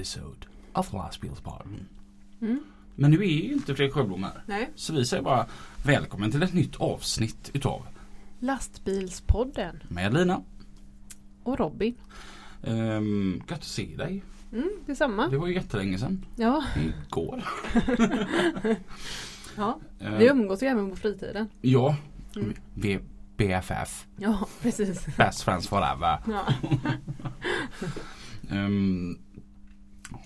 Episode of Lastbilspodden. Mm. Men nu är ju inte Fredrik Sjöblom här. Nej. Så vi säger bara välkommen till ett nytt avsnitt utav Lastbilspodden med Lina. och Robin. Um, gött att se dig. Mm, detsamma. Det var ju jättelänge sedan. Ja, Igår. ja. Ehm, vi umgås ju även på fritiden. Ja. Mm. Vi är BFF. Ja, precis. Best friends forever. Ja. Um,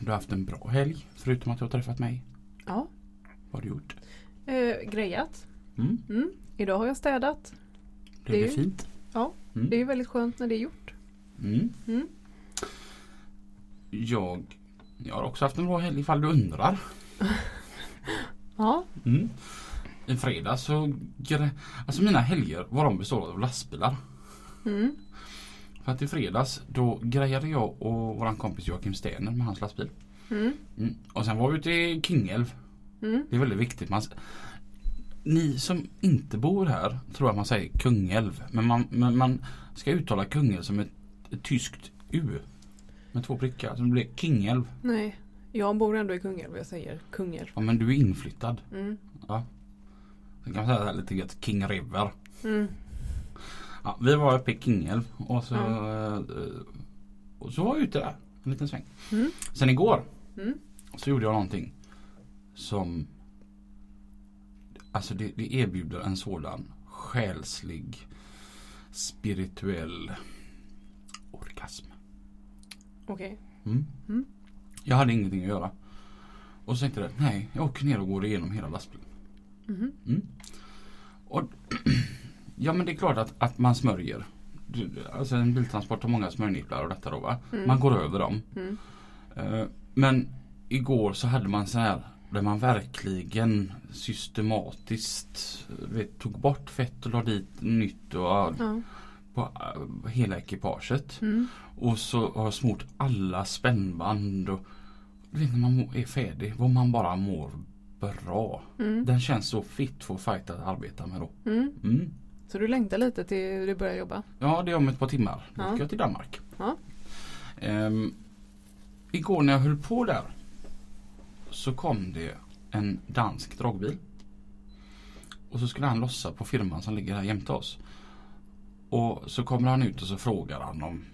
du har haft en bra helg förutom att du har träffat mig. ja. Vad har du gjort? Eh, grejat. Mm. Mm. Idag har jag städat. Det Det är är ju- fint. Ja, Mm. det är ju väldigt skönt när det är gjort. Mm. Mm. Jag, jag har också haft en bra helg ifall du undrar. Ja. Mm. I fredags så Alltså mina helger vad de består av lastbilar. För att i fredags då grejade jag och våran kompis Joakim Stener med hans lastbil. Mm. Mm. Och sen var vi ute i Kungälv. Mm. Det är väldigt viktigt. Man, ni som inte bor här tror att man säger Kungälv. Men man, men man ska uttala Kungälv som ett, ett tyskt U. Med två prickar. Så det blir Kungälv. Nej, jag bor ändå i Kungälv jag säger Kungälv. Ja men du är inflyttad. Mm. Ja. Sen kan man säga lite gött King River. Mm. Ja, vi var uppe i Kungälv och så, eh, och så var jag ute där en liten sväng. Mm. Sen igår Mm. så gjorde jag någonting som Alltså det, det erbjuder en sådan själslig spirituell orgasm. Okej. Mm. Mm. Jag hade ingenting att göra. Och så tänkte jag, nej, jag åker ner och går igenom hela lastbilen. Mhm. Mm. Och, ja men det är klart att, att man smörjer. Alltså en biltransport har många smörjnipplar och detta då va. Mm. Man går över dem. Mm. Eh, Men igår så hade man så här där man verkligen systematiskt vet, tog bort fett och la dit nytt och Ja. på eh, hela ekipaget. Mm. Och så har jag smort alla spännband och du vet när man är färdig, vad man bara mår bra. Mm. Den känns så fit for fight att arbeta med då. Mm. Så du längtar lite till du börjar jobba? Ja, det är om ett par timmar. Då Ja. ska jag till Danmark. Ja. Ehm, igår när jag höll på där så kom det en dansk dragbil. Och så skulle han lossa på firman som ligger här jämte oss. Och så kommer han ut och så frågar han om,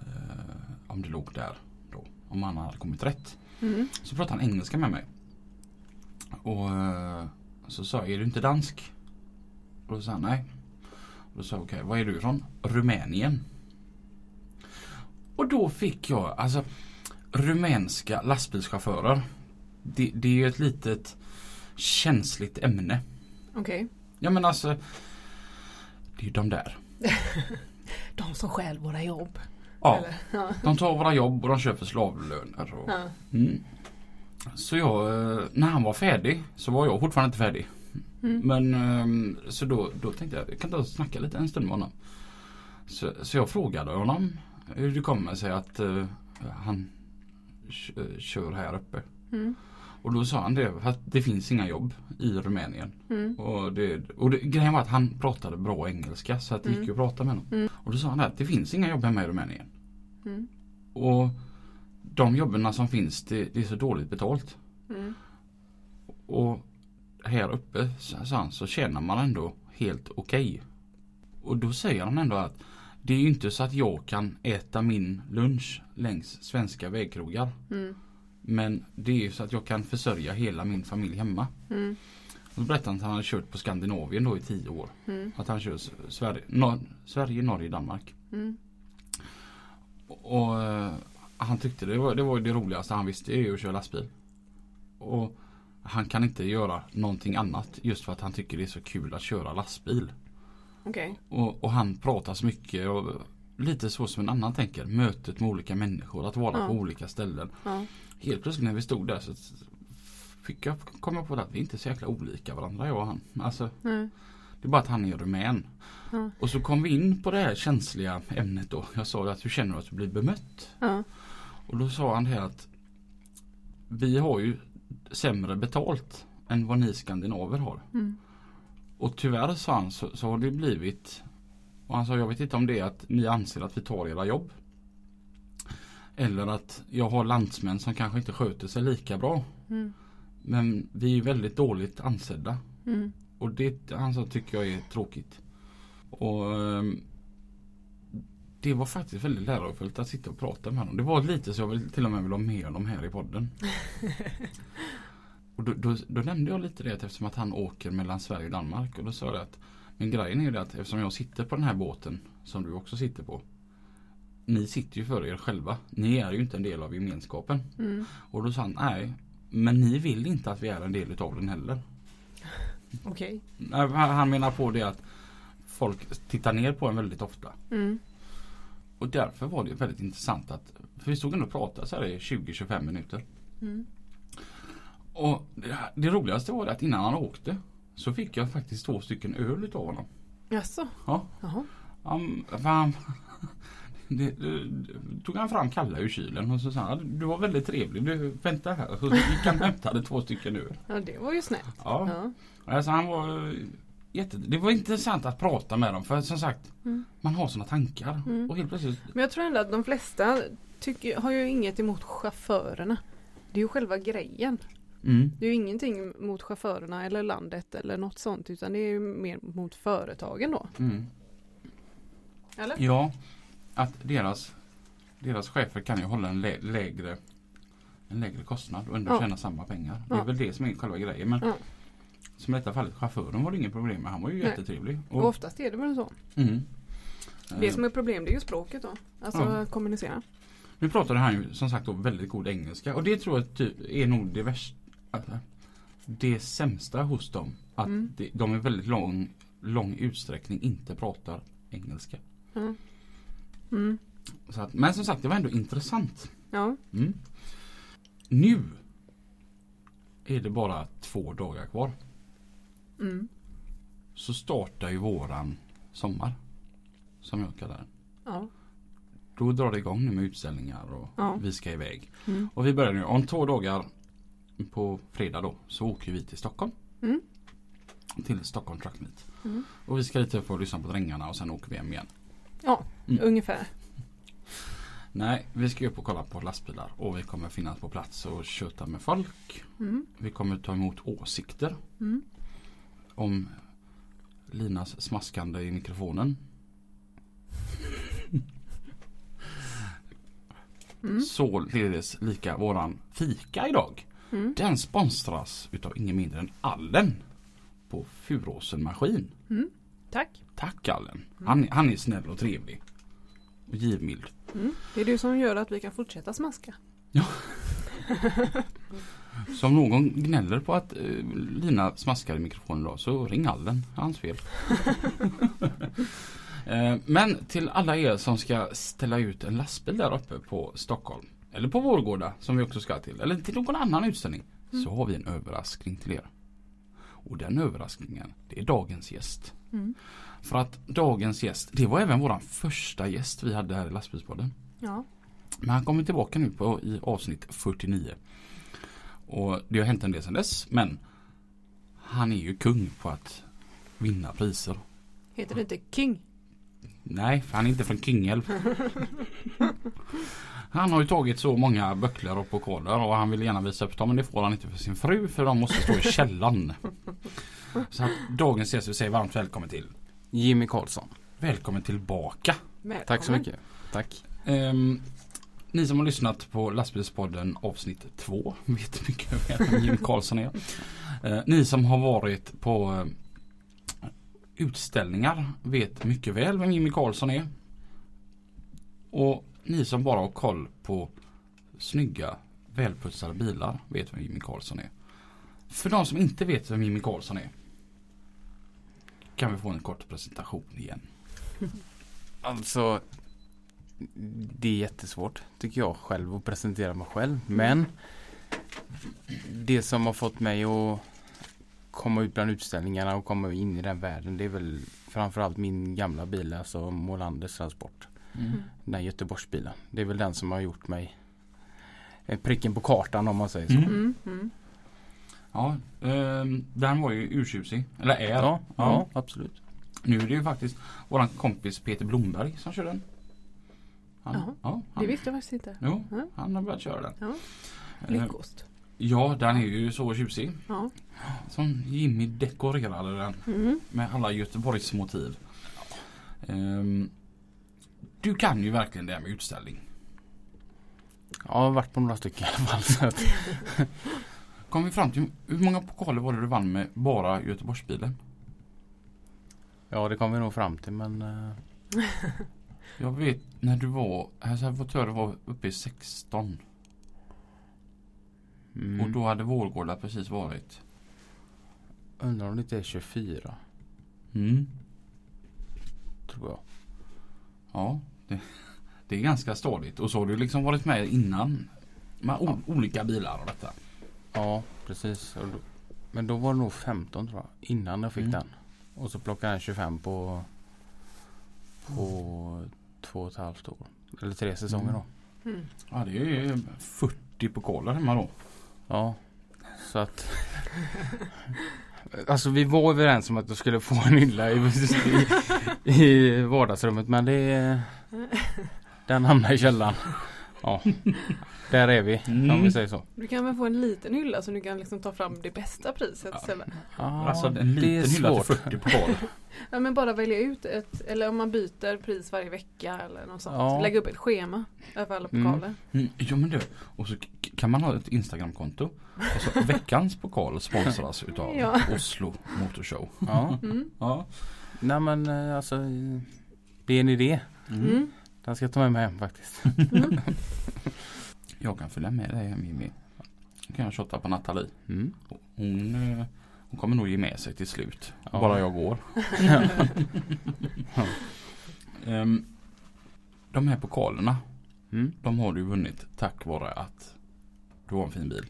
eh, om det låg där då. Om han hade kommit rätt. Mm. Så pratade han engelska med mig. Och eh, så sa jag, är du inte dansk? Och då sa han nej. Då sa jag, okej, var är du ifrån? Rumänien. Och då fick jag, alltså rumänska lastbilschaufförer. Det, det är ju ett litet känsligt ämne. Okej. Ja men alltså, det är ju de där. De som stjäl våra jobb. Ja? Ja. de tar våra jobb och de köper slavlöner. Och, Ja. Mm. Så jag, eh, när han var färdig så var jag fortfarande inte färdig. Mm. Men ehm, så då, då tänkte jag, jag kan och snacka lite en stund med honom. Så, så jag frågade honom hur det kommer sig att eh, han kör här uppe. Mm. Och då sa han det, att det finns inga jobb i Rumänien. Mm. Och, det, och det, grejen var att han pratade bra engelska så att det gick Mm. ju att prata med honom. Mm. Och då sa han att det finns inga jobb hemma i Rumänien. Mm. Och de jobben som finns det, det är så dåligt betalt. Och här uppe han, så tjänar man ändå helt okej. Och då säger han ändå att det är ju inte så att jag kan äta min lunch längs svenska vägkrogar. Mm. Men det är ju så att jag kan försörja hela min familj hemma. Mm. Och då berättade han att han hade kört på Skandinavien då i tio år. Mm. Att han kör Sverige, Nor- Sverige Norge, Danmark. Mm. Och, och eh, han tyckte det var, det var det roligaste han visste är att köra lastbil. Och han kan inte göra någonting annat just för att han tycker det är så kul att köra lastbil. Okej. Och, och han pratar så mycket och lite så som en annan tänker. Mötet med olika människor, att vara Ja. på olika ställen. Ja. Helt plötsligt när vi stod där så fick jag komma på att vi inte är så jäkla olika varandra jag och han. Alltså, Nej. det är bara att han är rumän. Ja. Och så kom vi in på det här känsliga ämnet då. Jag sa att hur känner du att du blir bemött? Ja. Och då sa han det här att vi har ju sämre betalt än vad ni skandinaver har. Mm. Och tyvärr sa han så, så har det blivit och han sa jag vet inte om det är att ni anser att vi tar era jobb. Eller att jag har landsmän som kanske inte sköter sig lika bra. Mm. Men vi är väldigt dåligt ansedda. Mm. Och det han sa tycker jag är tråkigt. Och ehm, Det var faktiskt väldigt lärofullt att sitta och prata med honom. Det var lite så jag vill till och med vill ha med honom här i podden. och då, då, då nämnde jag lite det att eftersom att han åker mellan Sverige och Danmark. Och då sa jag att Men grejen är det att eftersom jag sitter på den här båten som du också sitter på. Ni sitter ju för er själva. Ni är ju inte en del av gemenskapen. Mm. Och då sa han nej. Men ni vill inte att vi är en del utav den heller. Okej. Han han menar på det att folk tittar ner på en väldigt ofta. Mm. Och därför var det väldigt intressant att för vi stod ändå och pratade så här i 20-25 minuter. Mm. Och det, det roligaste var att innan han åkte så fick jag faktiskt två stycken öl utav honom. Jaså? Ja. Jaha. Han, han, det, tog han fram kalla ur kylen och så sa han du var väldigt trevlig. Du, vänta här. Så gick han och hämtade två stycken öl. Ja det var ju snällt. Ja. Ja. Alltså han var jätte, Det var intressant att prata med dem för som sagt Mm. Man har sådana tankar Mm. och helt plötsligt Men jag tror ändå att de flesta tycker, har ju inget emot chaufförerna. Det är ju själva grejen. mm, Det är ju ingenting mot chaufförerna eller landet eller något sånt utan det är ju mer mot företagen då. mm. Eller? Ja Att deras Deras chefer kan ju hålla en lä lägre En lägre kostnad och ändå Ja. tjäna samma pengar. Det är Ja. väl det som är själva grejen. Men Ja. Som i detta fallet chauffören var det inget problem med. Han var ju Nej. jättetrevlig. Och oftast är det väl så. mm. Det Eh, som är problem det är ju språket då. Alltså Ja. att kommunicera. Nu pratade han ju som sagt då väldigt god engelska och det tror jag typ är nog det värsta alltså, Det sämsta hos dem. Att Mm. det, de i väldigt lång, lång utsträckning inte pratar engelska. Mm. Så att, men som sagt det var ändå intressant. Ja. Mm. Nu är det bara två dagar kvar. Mm. Så startar ju våran sommar. Som jag kallar den. Ja. Då drar det igång nu med utställningar och Ja. vi ska iväg. Mm. Och vi börjar nu om två dagar på fredag då så åker vi till Stockholm. Mm. Till Stockholm Truck Meet. Mm. Och vi ska lite upp och lyssna på drängarna och sen åker vi hem igen. Ja, Mm. ungefär. Nej, vi ska upp och kolla på lastbilar och vi kommer finnas på plats och köta med folk. Mm. Vi kommer ta emot åsikter Mm. Om Linas smaskande i mikrofonen. Mm. Således lika våran fika idag. Mm. Den sponsras utav ingen mindre än Allen på Furåsen Maskin. Mm. Tack. Tack Allen. Han, han är snäll och trevlig. Och givmild. Mm. Det är det som gör att vi kan fortsätta smaska. Så om någon gnäller på att eh, Lina smaskar i mikrofonen idag så ring Allen. Hans fel. eh, men till alla er som ska ställa ut en lastbil där uppe på Stockholm. Eller på Vårgårda som vi också ska till. Eller till någon annan utställning. Så har vi en överraskning till er. Och den överraskningen det är dagens gäst. Mm. För att dagens gäst, det var även våran första gäst vi hade här i lastbilspodden. Ja. Men han kommer tillbaka nu på, i avsnitt 49. Och det har hänt en del sedan dess men han är ju kung på att vinna priser. Heter det inte King? Nej, för han är inte från Kungälv. Han har ju tagit så många böcklor och pokaler och han vill gärna visa upp dem men det får han inte för sin fru för de måste stå i källan. Så att dagens gäst vill säga varmt välkommen till. Jimmy Karlsson. Välkommen tillbaka. Välkommen. Tack så mycket. Tack. Ehm, ni som har lyssnat på Lastbilspodden avsnitt 2 vet mycket väl vem Jim Karlsson är. Eh, ni som har varit på eh, utställningar vet mycket väl vem Jimmy Karlsson är. Och ni som bara har koll på snygga välputsade bilar vet vem Jimmy Karlsson är. För de som inte vet vem Jimmy Karlsson är. Kan vi få en kort presentation igen? Alltså, det är jättesvårt tycker jag själv att presentera mig själv. Men det som har fått mig att komma ut bland utställningarna och komma in i den världen det är väl framförallt min gamla bil, alltså Molanders Transport. Mm. Den här Göteborgsbilen. Det är väl den som har gjort mig pricken på kartan om man säger så. Mm. Mm, mm. Ja, ehm, den var ju urtjusig. Eller är. Ja, ja, Ja. absolut. Nu är det ju faktiskt våran kompis Peter Blomberg som kör den. Han, ja, Det han, visste jag faktiskt inte. Jo, Ja. han har börjat köra den. Ja. Eh, Lyckost. Ja, den är ju så tjusig. Ja. Som Jimmy dekorerade den Mm. med alla Göteborgs motiv. Ehm, du kan ju verkligen det här med utställning. Ja, jag har varit på några stycken i alla fall. Så att, Kom vi fram till hur många pokaler var det du vann med bara Göteborgsbilen? ja, det kom vi nog fram till men eh, Jag vet när du var, alltså jag tror du var uppe i 16 mm, och då hade Vårgårda precis varit. undrar om det inte är 24 Mm. tror jag. Ja, det, det är ganska stadigt. Och så har du liksom varit med innan med o- olika bilar och detta. Ja, precis. Men då var det nog 15 tror jag. Innan jag fick Mm. den. Och så plockade jag 25 på, på två och ett halvt år. Eller tre säsonger då. Mm. Ja, det är ju 40 pokaler hemma då. Ja, så att Alltså vi var överens om att jag skulle få en hylla i, i, i vardagsrummet men det Den hamnade i källaren. Ja, där är vi om Mm. vi säger så. Du kan väl få en liten hylla så du kan liksom ta fram det bästa priset Ja. istället. Ja, alltså en det är liten hylla till svårt. 40 pokaler. Ja men bara välja ut ett, eller om man byter pris varje vecka eller något sånt. Ja. Lägga upp ett schema över alla Mm. pokaler. Mm, ja men du, och så kan man ha ett Instagramkonto. Och så veckans pokal sponsras utav Ja. Oslo Motorshow. Ja, Mm. Ja. nej men eh, alltså Det är en idé. Mm. Den ska jag ta med mig hem faktiskt. Mm. Jag kan följa med dig hem Jimmy. Då kan jag shotta på Nathalie. Mm. Hon, eh, hon kommer nog ge med sig till slut. Ja. Bara jag går. Ehm, de här pokalerna, Mm. de har du vunnit tack vare att du har en fin bil.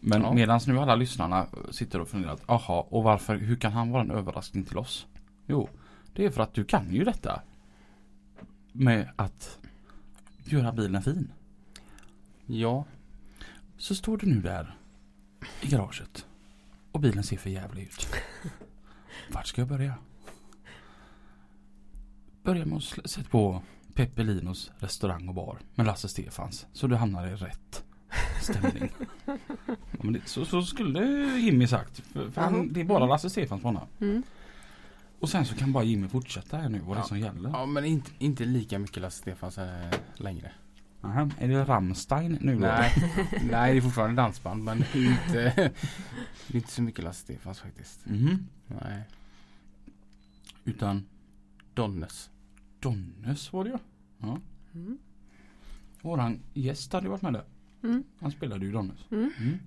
Men Ja. medan nu alla lyssnarna sitter och funderar att aha, och varför, hur kan han vara en överraskning till oss? Jo, det är för att du kan ju detta. Med att göra bilen fin. Ja, Så står du nu där i garaget och bilen ser för jävlig ut. Vart ska jag börja? Börja med att sätta på Peppelinos restaurang och bar med Lasse Stefans så du hamnar i rätt stämning. ja, men det, så, så skulle Jimmy sagt. För, för han, det är bara Lasse Stefans på honom. Mm. Och sen så kan bara Jimmy fortsätta här nu vad det är Ja. som gäller. ja men inte, inte lika mycket Lasse Stefans eh, längre. Aha, är det Rammstein nu då? Nej, nej det är fortfarande dansband men det är inte, det är inte så mycket Lasse Stefans faktiskt. Mhm. Nej. Utan Donnes. Donnes var det ja. ja. Mm. Våran gäst hade ju varit med där. Mm. Han spelade ju Donnes. Mm. Mm.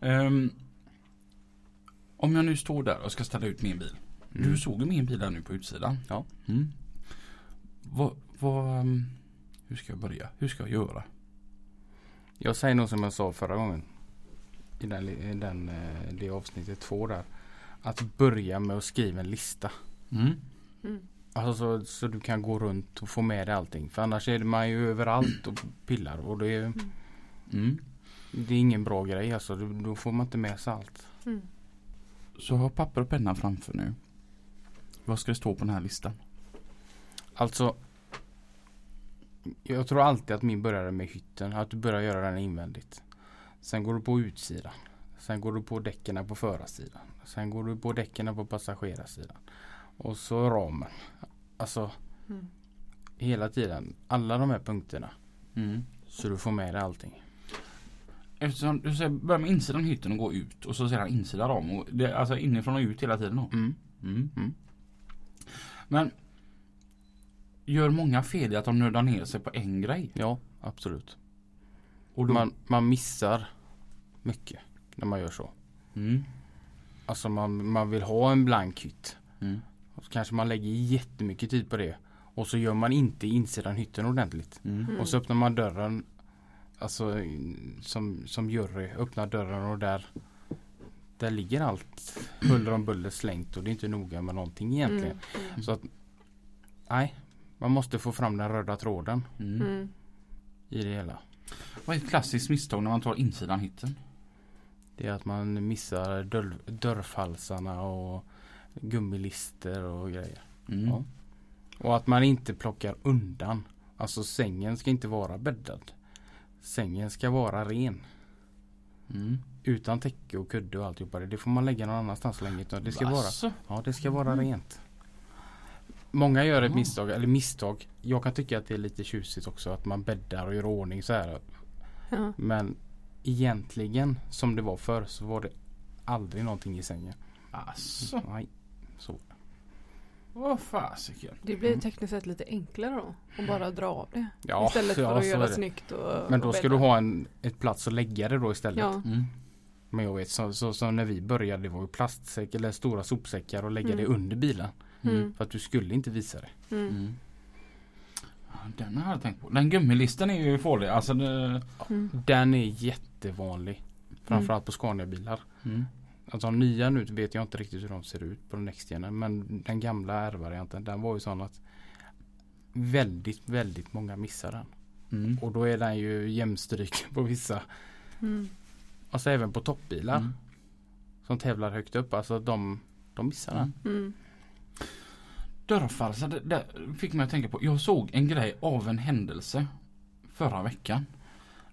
Ehm, om jag nu står där och ska ställa ut min bil. Mm. Du såg ju min bil där nu på utsidan. Ja. Mm. Vad, vad, ehm, hur ska jag börja? Hur ska jag göra? Jag säger nog som jag sa förra gången. I den, i den, eh, det avsnittet två där. Att börja med att skriva en lista. Mm. Mm. Alltså så, så du kan gå runt och få med dig allting. För annars är man ju överallt och pillar. Och det är, Mm. det är ingen bra grej alltså. Då, får man inte med sig allt. Mm. Så har papper och penna framför nu. Vad ska det stå på den här listan? Alltså. Jag tror alltid att min började med hytten. Att du börjar göra den invändigt. Sen går du på utsidan. Sen går du på däcken på förarsidan. Sen går du på däcken på passagerarsidan. Och så ramen. Alltså Mm. hela tiden. Alla de här punkterna. Mm. Så du får med dig allting. Eftersom du säger börja med insidan hytten och gå ut och så sedan insidan ram. Och det, alltså inifrån och ut hela tiden då. Mm. Men gör många fel i att de nördar ner sig på en grej. Ja, absolut. Och då, Man, man missar mycket när man gör så. Mm. Alltså man, man vill ha en blank hytt. Mm. Och så kanske man lägger jättemycket tid på det. Och så gör man inte insidan hytten ordentligt. Mm. Mm. Och så öppnar man dörren. Alltså som, som jury. Öppnar dörren och där där ligger allt huller om buller slängt och det är inte noga med någonting egentligen. Mm. Mm. Så att nej, man måste få fram den röda tråden Mm. Mm. i det hela. Vad är ett klassiskt misstag när man tar insidan hytten? Det är att man missar dörr, dörrfalsarna och gummilister och grejer. Mm. Ja. Och att man inte plockar undan. Alltså sängen ska inte vara bäddad. Sängen ska vara ren. Mm. Utan täcke och kudde och alltihopa. Det får man lägga någon annanstans så länge. Det ska vara, ja, det ska vara rent. Många gör ett misstag, eller misstag. Jag kan tycka att det är lite tjusigt också att man bäddar och gör ordning så här. Ja. Men egentligen som det var förr så var det aldrig någonting i sängen. Alltså, Nej. Så. vad fasiken. Det blir tekniskt sett lite enklare då. Att bara dra av det. Ja, Istället för ja, att göra snyggt och Men då och ska du ha en, ett plats att lägga det då istället. Ja. Mm. Men jag vet så, så, så när vi började det var ju plastsäck eller stora sopsäckar och lägga Mm. det under bilen. Mm. För att du skulle inte visa det. Mm. Mm. Den har jag tänkt på. Den gummilisten är ju farlig. Alltså det... Mm. Den är jättevanlig. Framförallt på Scania-bilar. Mm. Alltså de nya nu vet jag inte riktigt hur de ser ut på den Nextgenen. Men den gamla R-varianten den var ju sån att väldigt, väldigt många missar den. Mm. Och då är den ju jämstryk på vissa. Mm. Alltså även på toppbilar Mm. som tävlar högt upp. Alltså de, de missar den. Mm. Mm. Dörrfalsar, det, det fick mig att tänka på. Jag såg en grej av en händelse förra veckan.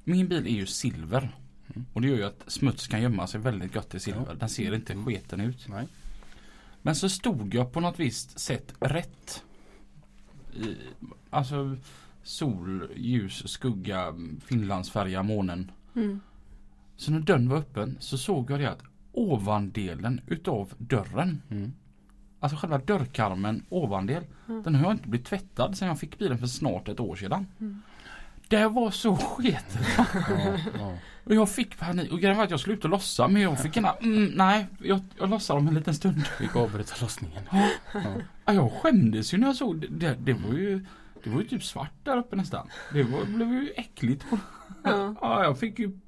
Min bil är ju silver. Mm. Och det gör ju att smuts kan gömma sig väldigt gott i silver. Ja. Den ser inte sketen ut. Nej. Men så stod jag på något visst sätt rätt. I, alltså sol, ljus, skugga, Finlandsfärja, månen. Mm. Så när dörren var öppen så såg jag det att ovandelen utav dörren, Mm. alltså själva dörrkarmen ovandel, Mm. den har inte blivit tvättad sedan jag fick bilen för snart ett år sedan. Mm. Det var så sketet. Ja, ja. Och jag fick panik. Och grejen var att jag skulle ut och lossa men jag fick ena, mm, nej, jag, jag lossar om en liten stund. Fick avbryta lossningen. Ja. Ja. Ja, jag skämdes ju när jag såg det. Det, det var ju det var ju typ svart där uppe nästan. Det var, blev ju äckligt. Ja. Ja, jag fick ju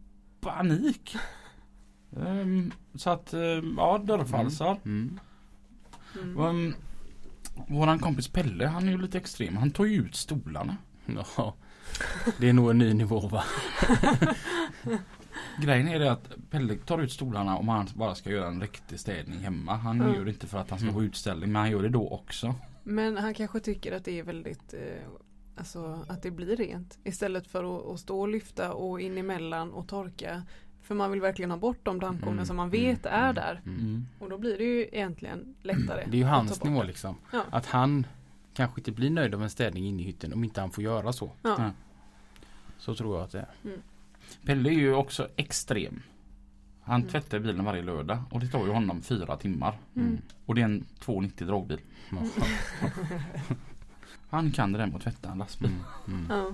panik. Ehm, så att, ehm, ja, dörrfalsar. Mm. Mm. Um, våran kompis Pelle, han är ju lite extrem. Han tar ju ut stolarna. Ja. Det är nog en ny nivå va? Grejen är det att Pelle tar ut stolarna om han bara ska göra en riktig städning hemma. Han Ja. gör det inte för att han ska Mm. få utställning, men han gör det då också. Men han kanske tycker att det är väldigt eh, Alltså att det blir rent istället för att, stå och lyfta och in emellan och torka. För man vill verkligen ha bort de dammkornen Mm, som man mm, vet är mm, där. Mm. Och då blir det ju egentligen lättare. Det är ju hans nivå liksom. Ja. Att han kanske inte blir nöjd av en städning inne i hytten om inte han får göra så. Ja. Så tror jag att det är. Pelle är ju också extrem. Han Mm. tvättar bilen varje lördag och det tar ju honom fyra timmar. Mm. Och det är en 290 dragbil. Han kan det där med att tvätta en lastbil. Mm. Mm. Ja.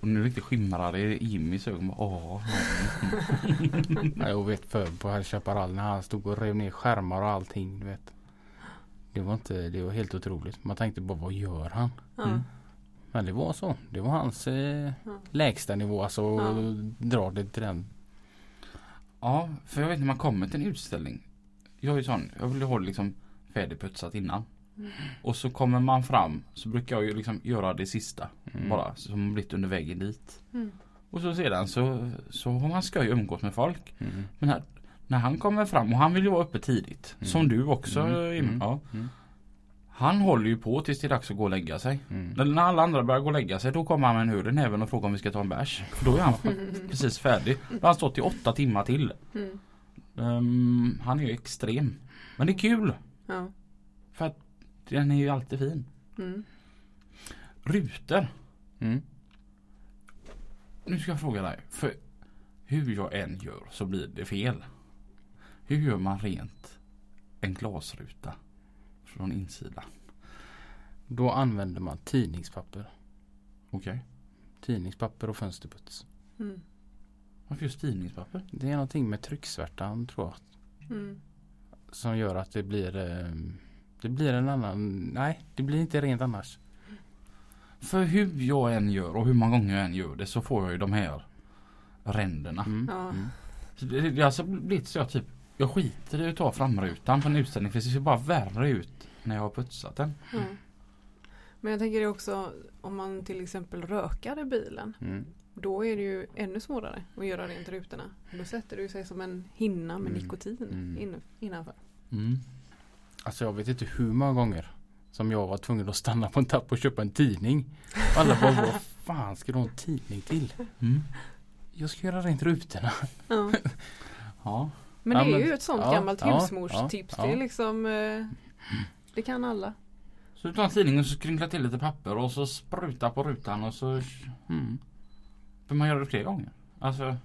Och nu riktigt skimrar det i Jimmys ögon. Åh, Ja, jag vet för på High Chaparral när han stod och rev ner skärmar och allting. Du vet. Det var inte, det var helt otroligt. Man tänkte bara vad gör han? Ja. Mm. Men det var så. Det var hans eh, lägsta nivå. Alltså Ja. dra det till den. Ja, för jag vet när man kommer till en utställning. Jag är ju sån, jag vill ha det liksom färdigputsat innan. Och så kommer man fram så brukar jag ju liksom göra det sista. Mm. Bara som blivit under vägen dit. Mm. Och så sedan så, så har man skoj och umgås med folk. Mm. Men här, när han kommer fram och han vill ju vara uppe tidigt. Mm. Som du också. Mm. Mm. Ja. Mm. Han håller ju på tills det är dags att gå och lägga sig. Mm. När- alla andra börjar gå och lägga sig då kommer han med en hur näven och frågar om vi ska ta en bärs. Då är han precis färdig. Då har han stått i åtta timmar till. Mm. Ehm, han är ju extrem. Men det är kul. Ja. För att den är ju alltid fin. Mm. Rutor. Mm. Nu ska jag fråga dig. För hur jag än gör så blir det fel. Hur gör man rent en glasruta från insidan? Då använder man tidningspapper. Okej. Tidningspapper och fönsterputs. Mm. Varför just tidningspapper? Det är någonting med trycksvärtan tror jag. Mm. Som gör att det blir eh, Det blir en annan Nej det blir inte rent annars. För hur jag än gör och hur många gånger jag än gör det så får jag ju de här ränderna. Mm. Ja. Mm. Så det, det har alltså blivit så jag typ Jag skiter i att ta framrutan på en utställning för det ser bara värre ut när jag har putsat den. Ja. Men jag tänker också om man till exempel rökar i bilen. Mm. Då är det ju ännu svårare att göra rent rutorna. Då sätter det sig som en hinna med Mm. nikotin Mm. in, innanför. Mm. Alltså jag vet inte hur många gånger som jag var tvungen att stanna på en tapp och köpa en tidning. Och alla bara vad fan ska du ha en tidning till? Mm. Jag ska göra rent rutorna. Ja. Ja. Men Ja, det är men- ju ett sånt ja, gammalt ja, husmorstips. ja, Det är ja. liksom eh, Det kan alla. Så du tar en tidning och så skrynklar till lite papper och så sprutar på rutan och så Mm. För man gör det fler gånger. Alltså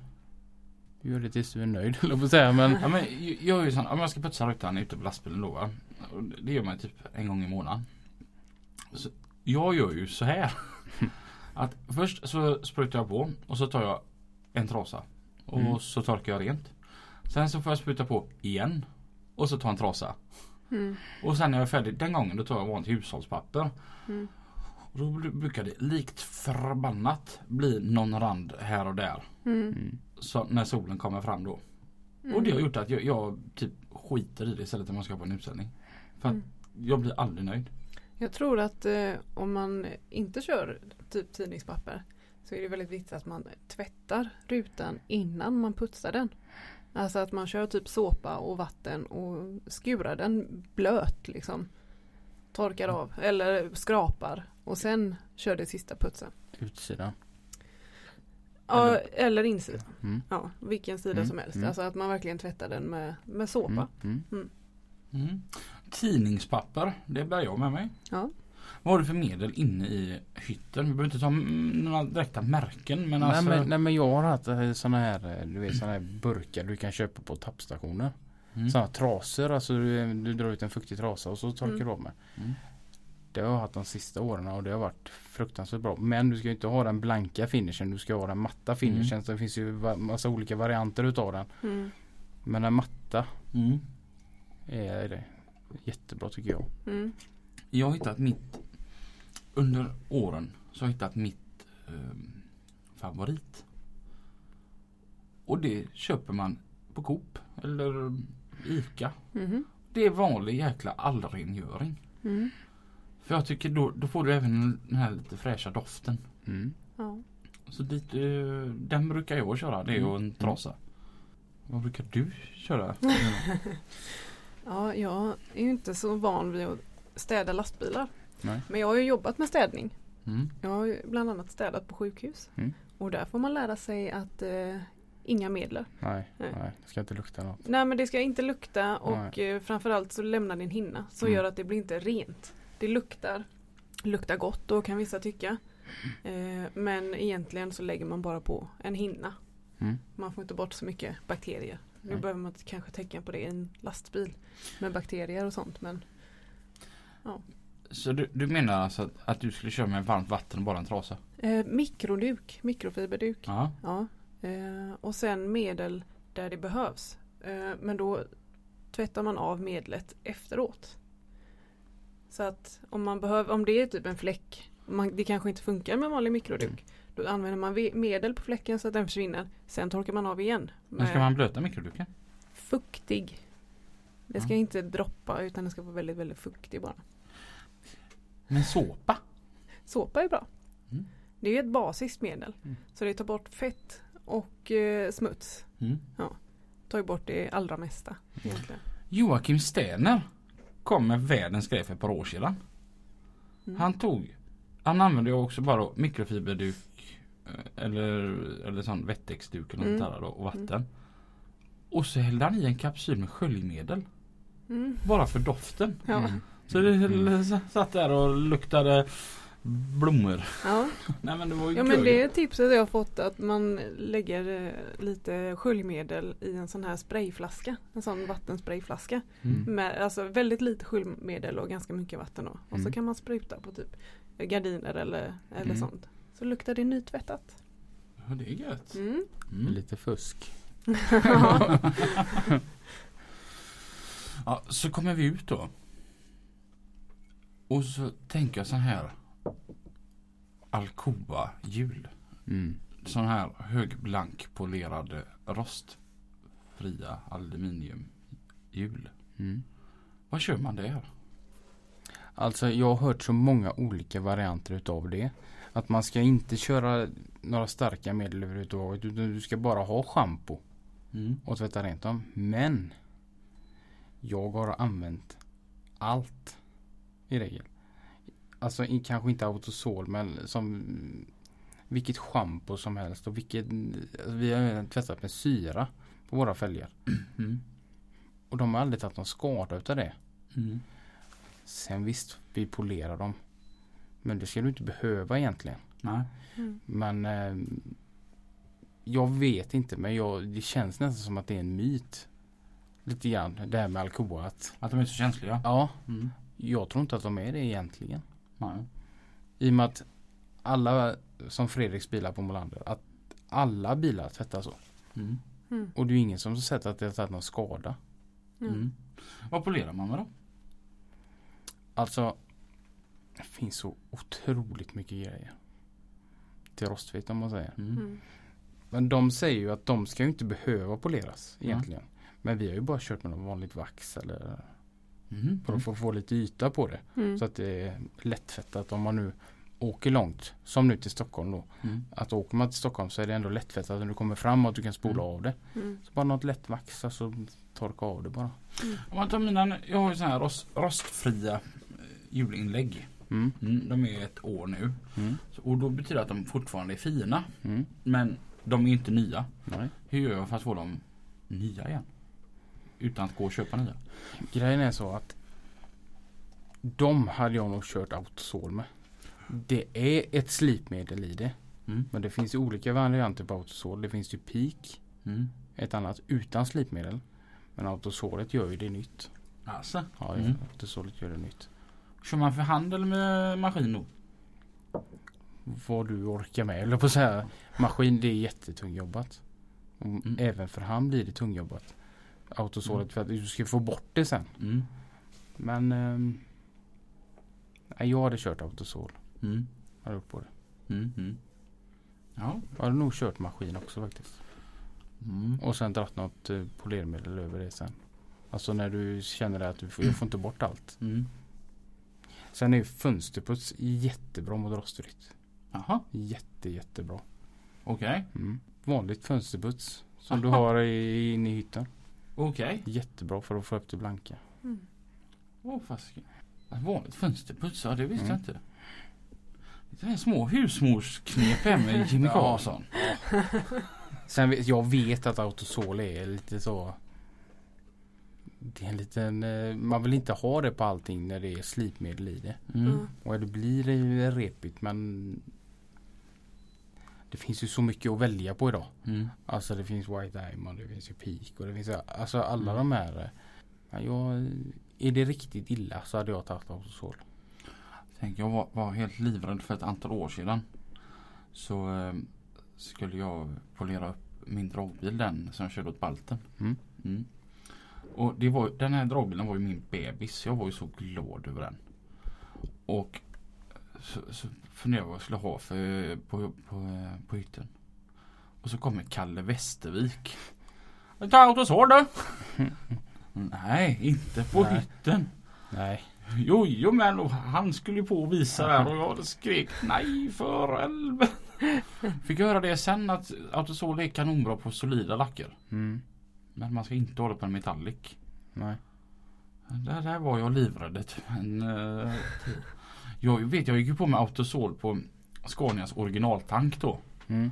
Gör det tills du är nöjd eller på säga men Ja, men jag- är ju sån, om jag ska putsa rutan ute på lastbilen då va? Det gör man typ en gång i månaden. Så jag gör ju så här. Att först så sprutar jag på och så tar jag en trasa. Och Mm. så torkar jag rent. Sen så får jag spruta på igen. Och så tar jag en trasa. Mm. Och sen när jag är färdig den gången då tar jag vanligt hushållspapper. Mm. Och då bru- brukar det likt förbannat bli någon rand här och där. Mm. Mm. Så när solen kommer fram då. Och det har gjort att jag, jag typ skiter i det istället om man ska på en utställning. För Mm. jag blir aldrig nöjd. Jag tror att eh, om man inte kör typ tidningspapper så är det väldigt viktigt att man tvättar rutan innan man putsar den. Alltså att man kör typ såpa och vatten och skurar den blöt liksom. Torkar av eller skrapar och sen kör det sista putsen. Utsidan. Ja, Eller- eller insidan. Mm. Ja, vilken sida Mm, som helst. mm. Alltså att man verkligen tvättar den med, med såpa. Mm. Mm. Mm. Tidningspapper, det bär jag med mig. Ja. Vad har du för medel inne i hytten? Vi behöver inte ta några direkta märken men alltså. nej, men, nej men jag har haft eh, såna här, eh, du vet såna här burkar du kan köpa på tappstationer. Mm. Såna trasor, alltså du, du drar ut en fuktig trasa och så torkar Mm. du av med. Mm. Det har jag haft de sista åren och det har varit fruktansvärt bra. Men du ska ju inte ha den blanka finishen, du ska ha den matta finishen. Mm. Så det finns ju massa olika varianter utav den. Mm. Men den matta Mm. är det jättebra tycker jag. Mm. Jag har hittat mitt under åren så har jag hittat mitt ehm, favorit. Och det köper man på Coop eller Ica. Mhm. Det är vanlig jäkla allrengöring. Mm. För jag tycker då, då får du även den här lite fräscha doften. Mm. Ja. Så dit, eh, den brukar jag köra, det och en trasa. Vad brukar du köra? ja, jag är ju inte så van vid att städa lastbilar. Nej. Men jag har ju jobbat med städning. Mm. Jag har ju bland annat städat på sjukhus. Mm. Och där får man lära sig att eh, inga medel. Nej, Nej. nej, det ska inte lukta något. Nej men det ska inte lukta och eh, framförallt så lämnar en hinna som Mm. gör att det blir inte rent. Det luktar, luktar gott då kan vissa tycka. Eh, men egentligen så lägger man bara på en hinna. Mm. Man får inte bort så mycket bakterier. Nu Nej. behöver man kanske tänka på det i en lastbil med bakterier och sånt men Så du, du menar alltså att, att du skulle köra med varmt vatten och bara en trasa? eh, Mikroduk, mikrofiberduk. Ja. Ja. Eh, och sen medel där det behövs. Eh, men då tvättar man av medlet efteråt. Så att om man behöver, om det är typ en fläck, man, det kanske inte funkar med vanlig mikroduk. Då använder man medel på fläcken så att den försvinner. Sen torkar man av igen. Men ska man blöta mikroduken? Fuktig. Det ska Ja. inte droppa utan den ska vara väldigt, väldigt fuktig bara. Men såpa? Såpa är bra. Mm. Det är ju ett basiskt medel. Mm. Så det tar bort fett och eh, smuts. Mm. Tar ju bort det allra mesta egentligen. Joakim Sterner kom med världens grej för ett par år sedan. Mm. Han tog, han använde ju också bara mikrofiberduk eh, eller, eller sån wettexduk eller Mm. något där då, och vatten. Och så hällde han i en kapsyl med sköljmedel. Mm. Bara för doften. Ja. Mm. Så det Mm. satt där och luktade blommor. Ja. Nej men det var ju ja men det är tipset jag har fått att man lägger eh, lite sköljmedel i en sån här sprayflaska. En sån vattensprayflaska. Mm. Med alltså väldigt lite sköljmedel och ganska mycket vatten då. Och så Mm. kan man spruta på typ gardiner eller, eller Mm. sånt. Så luktar det nytvättat. Ja, det är gött. Mm. Mm. Lite fusk. Ja, så kommer vi ut då. Och så tänker jag så här. Alcoa hjul. Mm. Sån här högblankpolerade rostfria aluminiumhjul. Mm. Vad kör man där? Alltså jag har hört så många olika varianter utav det. Att man ska inte köra några starka medel överhuvudtaget utan du ska bara ha schampo Mm. och tvätta rent dem. Men jag har använt allt i regel. Alltså kanske inte autosol men som vilket schampo som helst och vilket alltså, vi har även tvättat med syra på våra fälgar. Mm. Och de har aldrig tagit någon skada utav det. Mm. Sen visst, vi polerar dem. Men det ska du inte behöva egentligen. Nej. Mm. Men eh, jag vet inte men jag, det känns nästan som att det är en myt. Lite grann det här med Alcoa. Att, Att de är så känsliga? ja, Mm. jag tror inte att de är det egentligen. Nej. I och med att alla som Fredriks bilar på Molander. Att alla bilar tvättas så. Mm. Mm. Och det är ju ingen som har sett att det har tagit någon skada. Mm. Mm. Vad polerar man med då? Alltså det finns så otroligt mycket grejer. Till rostfritt om man säger. Mm. Mm. Men de säger ju att de ska ju inte behöva poleras egentligen. Men vi har ju bara kört med något vanligt vax eller Mm. för att få, få lite yta på det. Mm. Så att det är lättfettat om man nu åker långt. Som nu till Stockholm då. Mm. Att åker man till Stockholm så är det ändå lättfettat när du kommer fram och att du kan spola Mm. av det. Mm. Så bara något lätt vax alltså torka av det bara. Om man tar mina, jag har ju så här rost, rostfria eh, hjulinlägg. Mm. Mm. De är ett år nu. Mm. Så, och då betyder det att de fortfarande är fina. Mm. Men de är inte nya. Nej. Hur gör jag för att få dem nya igen? Utan att gå och köpa nya. Grejen är så att de hade jag nog kört autosol med. Det är ett slipmedel i det. Mm. Men det finns ju olika varianter på autosol. Det finns ju peak. Mm. Ett annat utan slipmedel. Men autosolet gör ju det nytt. Alltså. Ja, Mm. autosolet gör det nytt. Kör man för hand eller med maskin då? Vad du orkar med. Eller på så här. Maskin det är jättetungjobbat. Mm. Även för hand blir det tungjobbat. Autosolet för att du ska få bort det sen. Mm. Men nej, jag hade kört autosol. Mm. Jag hade upp på det. Mm. Mm. Ja. Jag hade nog kört maskin också faktiskt. Mm. Och sen dratt något eh, polermedel över det sen. Alltså när du känner att du får, jag får inte bort allt. Mm. Sen är fönsterputs jättebra mot rostfritt. Jaha. Jätte jättebra. Okej. Mm. Vanligt fönsterputs som du Aha. har i, inne i hytten. Okej. Jättebra för att få upp det blanka. Mm. Åh fasiken. Ett vanligt fönsterputs, ja det visste Mm. jag inte. Det är små husmorsknep här med Jimmy Ja. Karlsson. Sen vet, jag vet att autosol är lite så. Det är en liten, eh, man vill inte ha det på allting när det är slipmedel i det. Mm. Mm. Och det blir det repigt men det finns ju så mycket att välja på idag. Mm. Alltså det finns White Diamond, det finns ju Peak och det finns alltså alla Mm. de här. eh, Ja, jag, är det riktigt illa så hade jag tagit autosol. Tänk jag var, var helt livrädd för ett antal år sedan. Så eh, skulle jag polera upp min dragbil den som jag körde åt Balten. Mm. Mm. Och det var, den här dragbilen var ju min bebis. Jag var ju så glad över den. Och så, så funderade jag vad jag skulle ha för, på, på, på hytten. Och så kommer Kalle Westervik. Ta autosol du! Nej, inte på Nej. hytten. Nej. Jo, jo men han skulle ju på och visa där och jag skrek nej för helvete. Fick höra det sen att Autosol är kanonbra på solida lacker. Mm. Men man ska inte hålla på en metallic. Nej. Där, där var jag livrädd. Men, eh, jag vet, jag gick ju på med Autosol på Scanias originaltank då. Mm.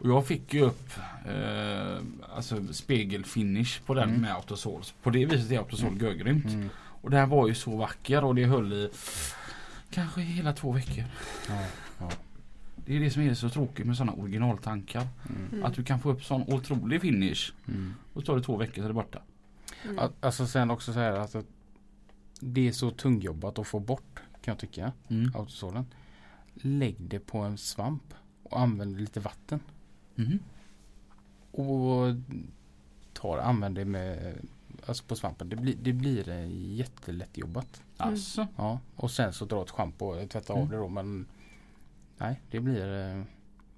Och jag fick ju upp eh, alltså spegelfinish på den Mm. med Autosol. På det viset är Autosol görgrymt. Mm. Och det här var ju så vacker och det höll i kanske hela två veckor. Ja. Det är det som är så tråkigt med sådana originaltankar. Mm. Mm. Att du kan få upp sån otrolig finish Mm. och så tar det två veckor så är det borta. Mm. Al- Alltså sen också så här alltså, Det är så tungjobbat att få bort kan jag tycka. Mm. Autosolen. Lägg det på en svamp och använd lite vatten. Mhm. Och tar, använder det med, alltså på svampen. Det blir, det blir eh, jättelätt jobbat. Alltså. Ja, och sen så dra ett schampo och tvätta av Mm. det då. Men nej, det blir eh,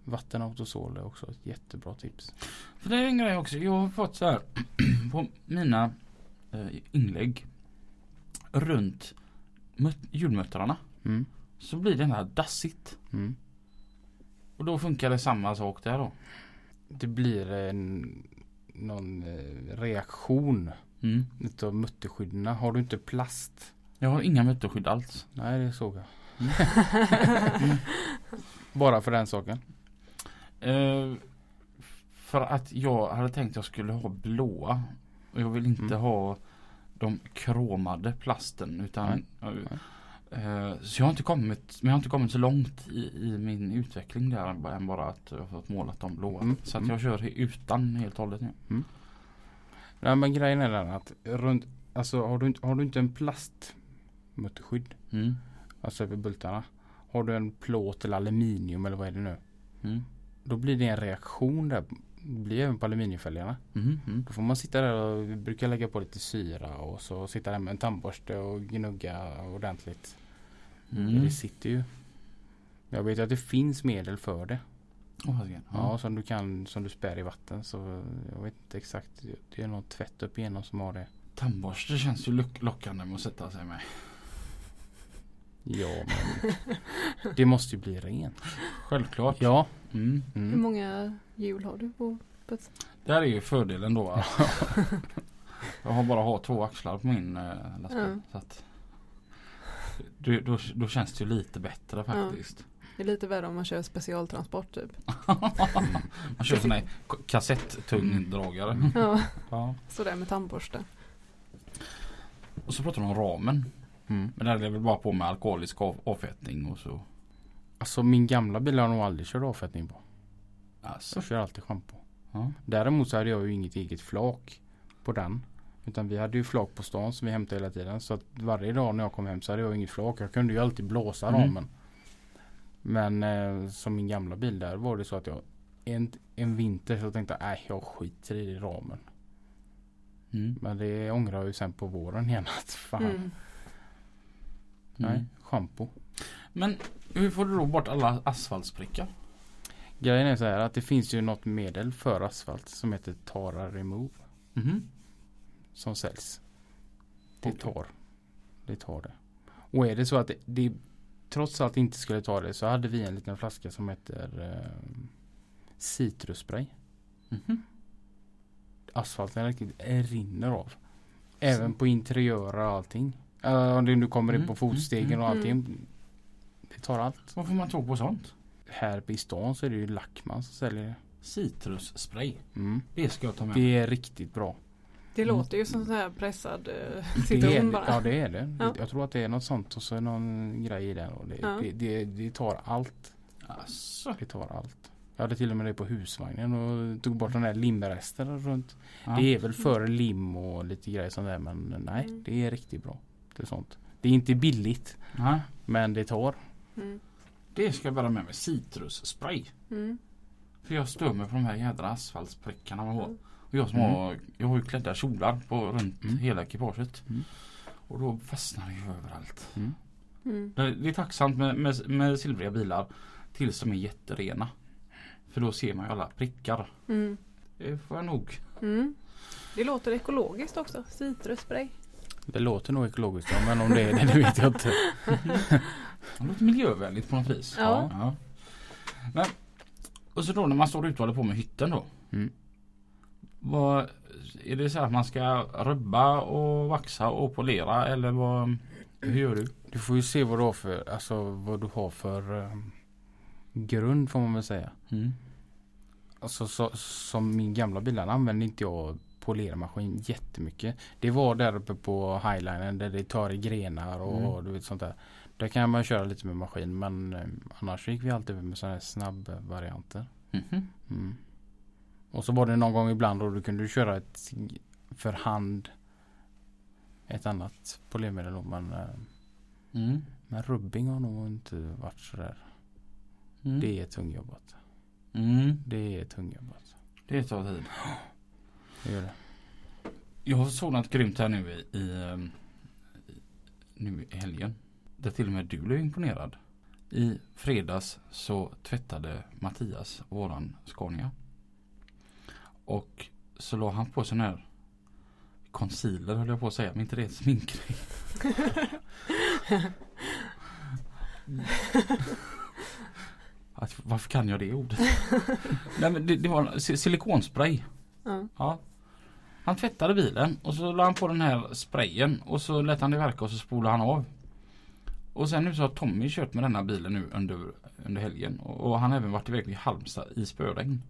vatten autosol är också ett jättebra tips. För det är en grej också. Jag har fått så här på mina eh, inlägg runt julmuttrarna Mm. så blir det här dassigt. Mm. Och då funkar det samma sak där då. Det blir en, någon eh, reaktion Mm. utav mutterskydden. Har du inte plast? Jag har inga mutterskydd alls. Nej, det såg jag. Mm. Bara för den saken. Eh, för att jag hade tänkt att jag skulle ha blåa. Och jag vill inte Mm. ha de kromade plasten utan Nej. eh, Så jag har inte kommit, men jag har inte kommit så långt i, i min utveckling där än bara att jag har fått målat de blåa. Mm. Så att Mm. jag kör utan helt och hållet nu. Nej, men grejen är den att runt, alltså har du, inte- har du inte en plastmutterskydd, Mm. alltså över bultarna. Har du en plåt eller aluminium eller vad är det nu? Mm. Då blir det en reaktion där. Blir även på aluminiumfälgarna. Mm. Mm. Då får man sitta där och vi brukar lägga på lite syra och så sitta där med en tandborste och gnugga ordentligt. Mm. Det sitter ju. Jag vet att det finns medel för det. Vad gött. Ja, som du kan som du spär i vatten. Så jag vet inte exakt. Det är någon tvätt upp igenom som har det. Tandborste känns ju lock- lockande med att sätta sig med. Ja, men det måste ju bli rent. Självklart. Ja. Mm. Hur Mm. många hjul har du på puts? Där är ju fördelen då. jag har bara har två axlar på min eh, lastbil. Ja. Så att, då, då, då känns det ju lite bättre faktiskt. Det är lite värre om man kör specialtransport typ. Man kör sån här k- kassetttungdragare. Mm. Ja, Ja. sådär med tandborste. Och så pratar de om ramen. Mm. Men där är det väl bara på med alkoholisk av, avfettning och så. Alltså min gamla bil har jag nog aldrig kört avfettning på. Alltså. Jag kör alltid schampo. Ja. Däremot så hade jag ju inget eget flak på den. Utan vi hade ju flak på stan som vi hämtade hela tiden. Så att varje dag när jag kom hem så hade jag inget flak. Jag kunde ju alltid blåsa Mm. ramen. Men eh, som min gamla bil där var det så att jag en, en vinter så tänkte jag nej jag skiter i ramen. Mm. Men det ångrar jag ju sen på våren igen att fan. Mm. Nej, Mm. schampo. Men hur får du då bort alla asfaltsprickar? Grejen är så här att det finns ju något medel för asfalt som heter Tara Remove. Mhm. som säljs. Det tar. Det tar det. Och är det så att det, det trots allt inte skulle ta det så hade vi en liten flaska som heter eh, citrusspray. Mhm. Asfalten riktigt rinner av. Även på interiörer och allting. Uh, om det nu kommer in Mm, på fotstegen och mm, allting. Det tar allt. Vad får man tro på sånt? Här i stan så är det ju Lackman som säljer det. Citrusspray. Mm. Det ska jag ta med. Det är riktigt bra. Det Mm. låter ju som så här pressad eh, citron bara. ja det är det. Ja. Jag tror att det är något sånt och så är någon grej i den. Och det, Ja. det, det, det tar allt. Alltså. Det tar allt. Jag hade till och med det på husvagnen och tog bort den där limresten runt. Ja. Det är väl för lim och lite grejer sånt där men nej Mm. det är riktigt bra. Det är sånt. Det är inte billigt men det tar. Mm. Det ska jag bära med mig. Citrusspray. Mm. För jag stör mig på de här jädra asfaltsprickarna man har. Mm. Och jag som Mm. har, jag har ju klädda kjolar på, runt Mm. hela ekipaget. Mm. Och då fastnar det ju överallt. Mm. Mm. Det det är tacksamt med, med, med silvriga bilar tills de är jätterena. För då ser man ju alla prickar. Mm. Det får jag nog. Mm. Det låter ekologiskt också. Citrusspray. Det låter nog ekologiskt men om det är det, det vet jag inte. Det låter miljövänligt på något vis. Ja. ja. Men, och så då när man står ute och håller på med hytten då. Mm. Vad, är det så att man ska rubba och vaxa och polera eller vad, hur gör du? Du får ju se vad du har för, alltså vad du har för eh, grund får man väl säga. Mm. Alltså så, som min gamla bil använde inte jag polermaskin jättemycket. Det var där uppe på highlinen där det tar i grenar och Mm. du vet sånt där. Där kan man köra lite med maskin men eh, annars gick vi alltid med sådana här snabbvarianter. Mhm. Mm. Och så var det någon gång ibland då du kunde köra ett för hand ett annat polermedel då, men, eh, Mm. men rubbing har nog inte varit sådär. Mm. Det är tungjobbat. Mm. Det är alltså. Det tar tid. Det gör det. Jag såg något grymt här nu i, i, i nu i helgen. Där till och med du blev imponerad. I fredags så tvättade Mattias våran Scania. Och så la han på sån här concealer höll jag på att säga, men inte det är sminkgrej. Att, varför kan jag det ordet? Nej, men det, det var si- silikonspray. Ja. Ja. Han tvättade bilen och så la han på den här sprayen och så lät han det verka och så spolade han av. Och sen nu så har Tommy kört med denna bilen nu under, under helgen och, och han har även varit iväg i Halmstad i spöregn.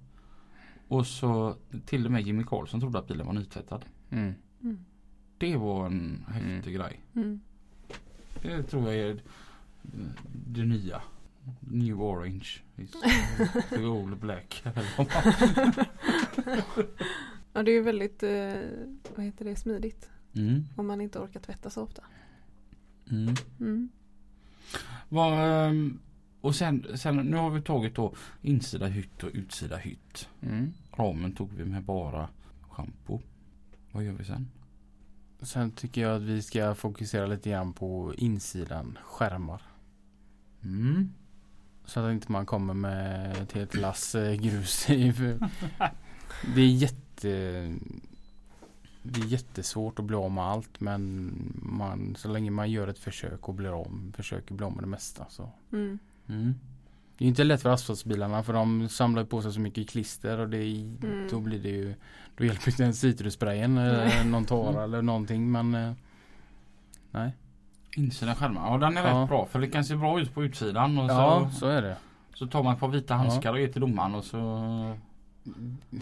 Och så till och med Jimmy Karlsson trodde att bilen var nytvättad. Mm. Mm. Det var en häftig grej. Mm. Det tror jag är det nya. New Orange is the old black. Ja det är ju väldigt, eh, vad heter det, smidigt. mm. Om man inte orkar tvätta så ofta. Mm. Mm. Vad, ehm, och sen, sen nu har vi tagit då insida hytt och utsida hytt. Mm. Ramen tog vi med bara schampo. Vad gör vi sen? Sen tycker jag att vi ska fokusera lite grann på insidan skärmar. Mm. Så att inte man kommer med ett helt lass eh, grus i. Det är jätte Det är jättesvårt att bli av med allt men man, så länge man gör ett försök och blir av, försöker bli av med det mesta så. Mm. Mm. Det är inte lätt för asfaltsbilarna för de samlar på sig så mycket klister och det Mm. då blir det ju Då hjälper inte ens citrussprayen eller någon tara Mm. eller någonting men eh, Nej. Insida skärmar. Ja den är Ja. rätt bra för det kan se bra ut på utsidan. Och Ja så, så är det. så tar man ett par vita handskar och ger till domaren och så